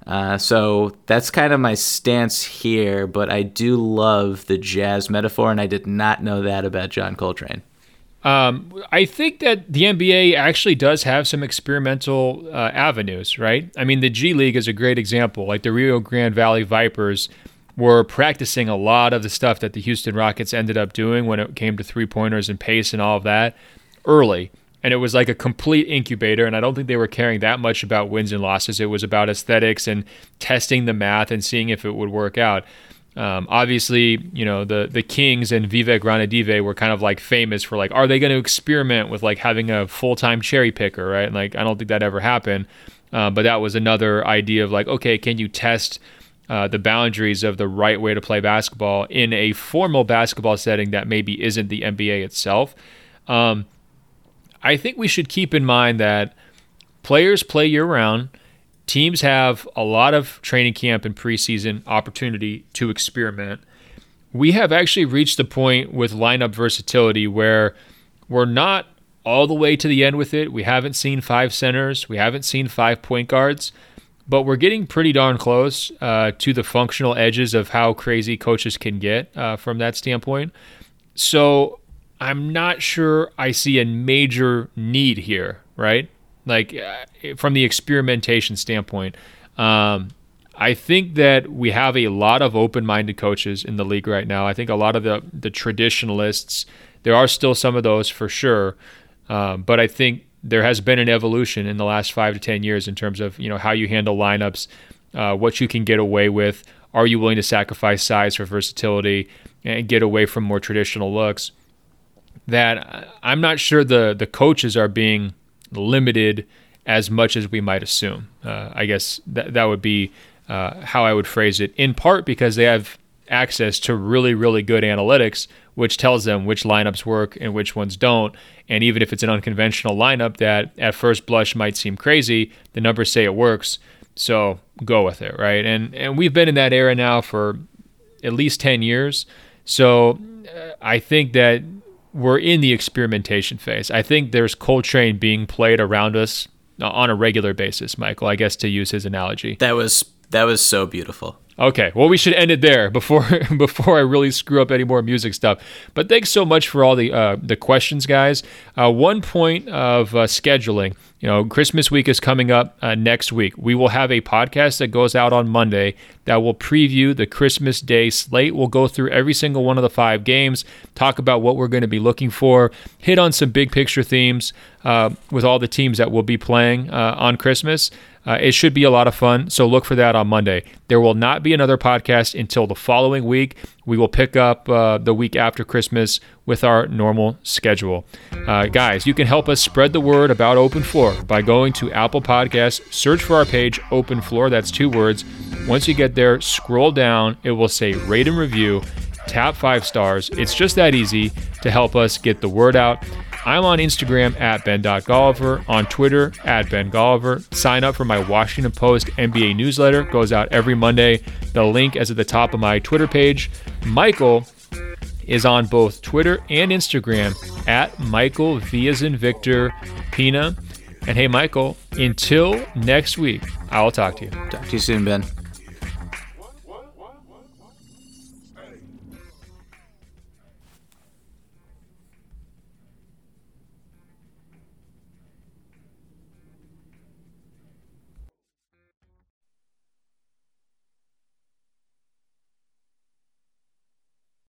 Uh, so that's kind of my stance here, but I do love the jazz metaphor, and I did not know that about John Coltrane. Um, I think that the NBA actually does have some experimental uh, avenues, right? I mean, the G League is a great example. Like the Rio Grande Valley Vipers were practicing a lot of the stuff that the Houston Rockets ended up doing when it came to three pointers and pace and all of that early. And it was like a complete incubator. And I don't think they were caring that much about wins and losses. It was about aesthetics and testing the math and seeing if it would work out. Um, obviously, you know the the Kings and Vivek Ranadive were kind of like famous for like, are they going to experiment with like having a full time cherry picker, right? Like, I don't think that ever happened, uh, but that was another idea of like, okay, can you test uh, the boundaries of the right way to play basketball in a formal basketball setting that maybe isn't the NBA itself? Um, I think we should keep in mind that players play year round teams have a lot of training camp and preseason opportunity to experiment. We have actually reached the point with lineup versatility where we're not all the way to the end with it. We haven't seen five centers, we haven't seen five point guards, but we're getting pretty darn close uh, to the functional edges of how crazy coaches can get uh, from that standpoint. So I'm not sure I see a major need here, right? Like uh, from the experimentation standpoint. Um, I think that we have a lot of open-minded coaches in the league right now. I think a lot of the the traditionalists, there are still some of those for sure, um, but I think there has been an evolution in the last five to ten years in terms of you know how you handle lineups, uh, what you can get away with. Are you willing to sacrifice size for versatility and get away from more traditional looks? That I'm not sure the the coaches are being limited as much as we might assume. Uh, I guess that that would be uh, how I would phrase it. In part because they have access to really really good analytics, which tells them which lineups work and which ones don't. And even if it's an unconventional lineup that at first blush might seem crazy, the numbers say it works. So go with it, right? And and we've been in that era now for at least 10 years. So uh, I think that we're in the experimentation phase. I think there's Coltrane being played around us uh, on a regular basis, Michael, I guess to use his analogy. That was that was so beautiful. Okay, well, we should end it there before before I really screw up any more music stuff. But thanks so much for all the uh, the questions, guys. Uh, one point of uh, scheduling. You know, Christmas week is coming up uh, next week. We will have a podcast that goes out on Monday that will preview the Christmas Day slate. We'll go through every single one of the five games, talk about what we're going to be looking for, hit on some big picture themes uh, with all the teams that will be playing uh, on Christmas. Uh, it should be a lot of fun. So look for that on Monday. There will not be another podcast until the following week. We will pick up uh, the week after Christmas with our normal schedule. Uh, guys, you can help us spread the word about Open Floor by going to Apple Podcasts, search for our page, Open Floor. That's two words. Once you get there, scroll down. It will say rate and review. Tap five stars. It's just that easy to help us get the word out. I'm on Instagram at Ben.Golliver, on Twitter at Ben Golliver. Sign up for my Washington Post NBA newsletter, goes out every Monday. The link is at the top of my Twitter page. Michael is on both Twitter and Instagram at Michael V as Victor Pina. And hey, Michael, until next week, I will talk to you. Talk to you soon, Ben.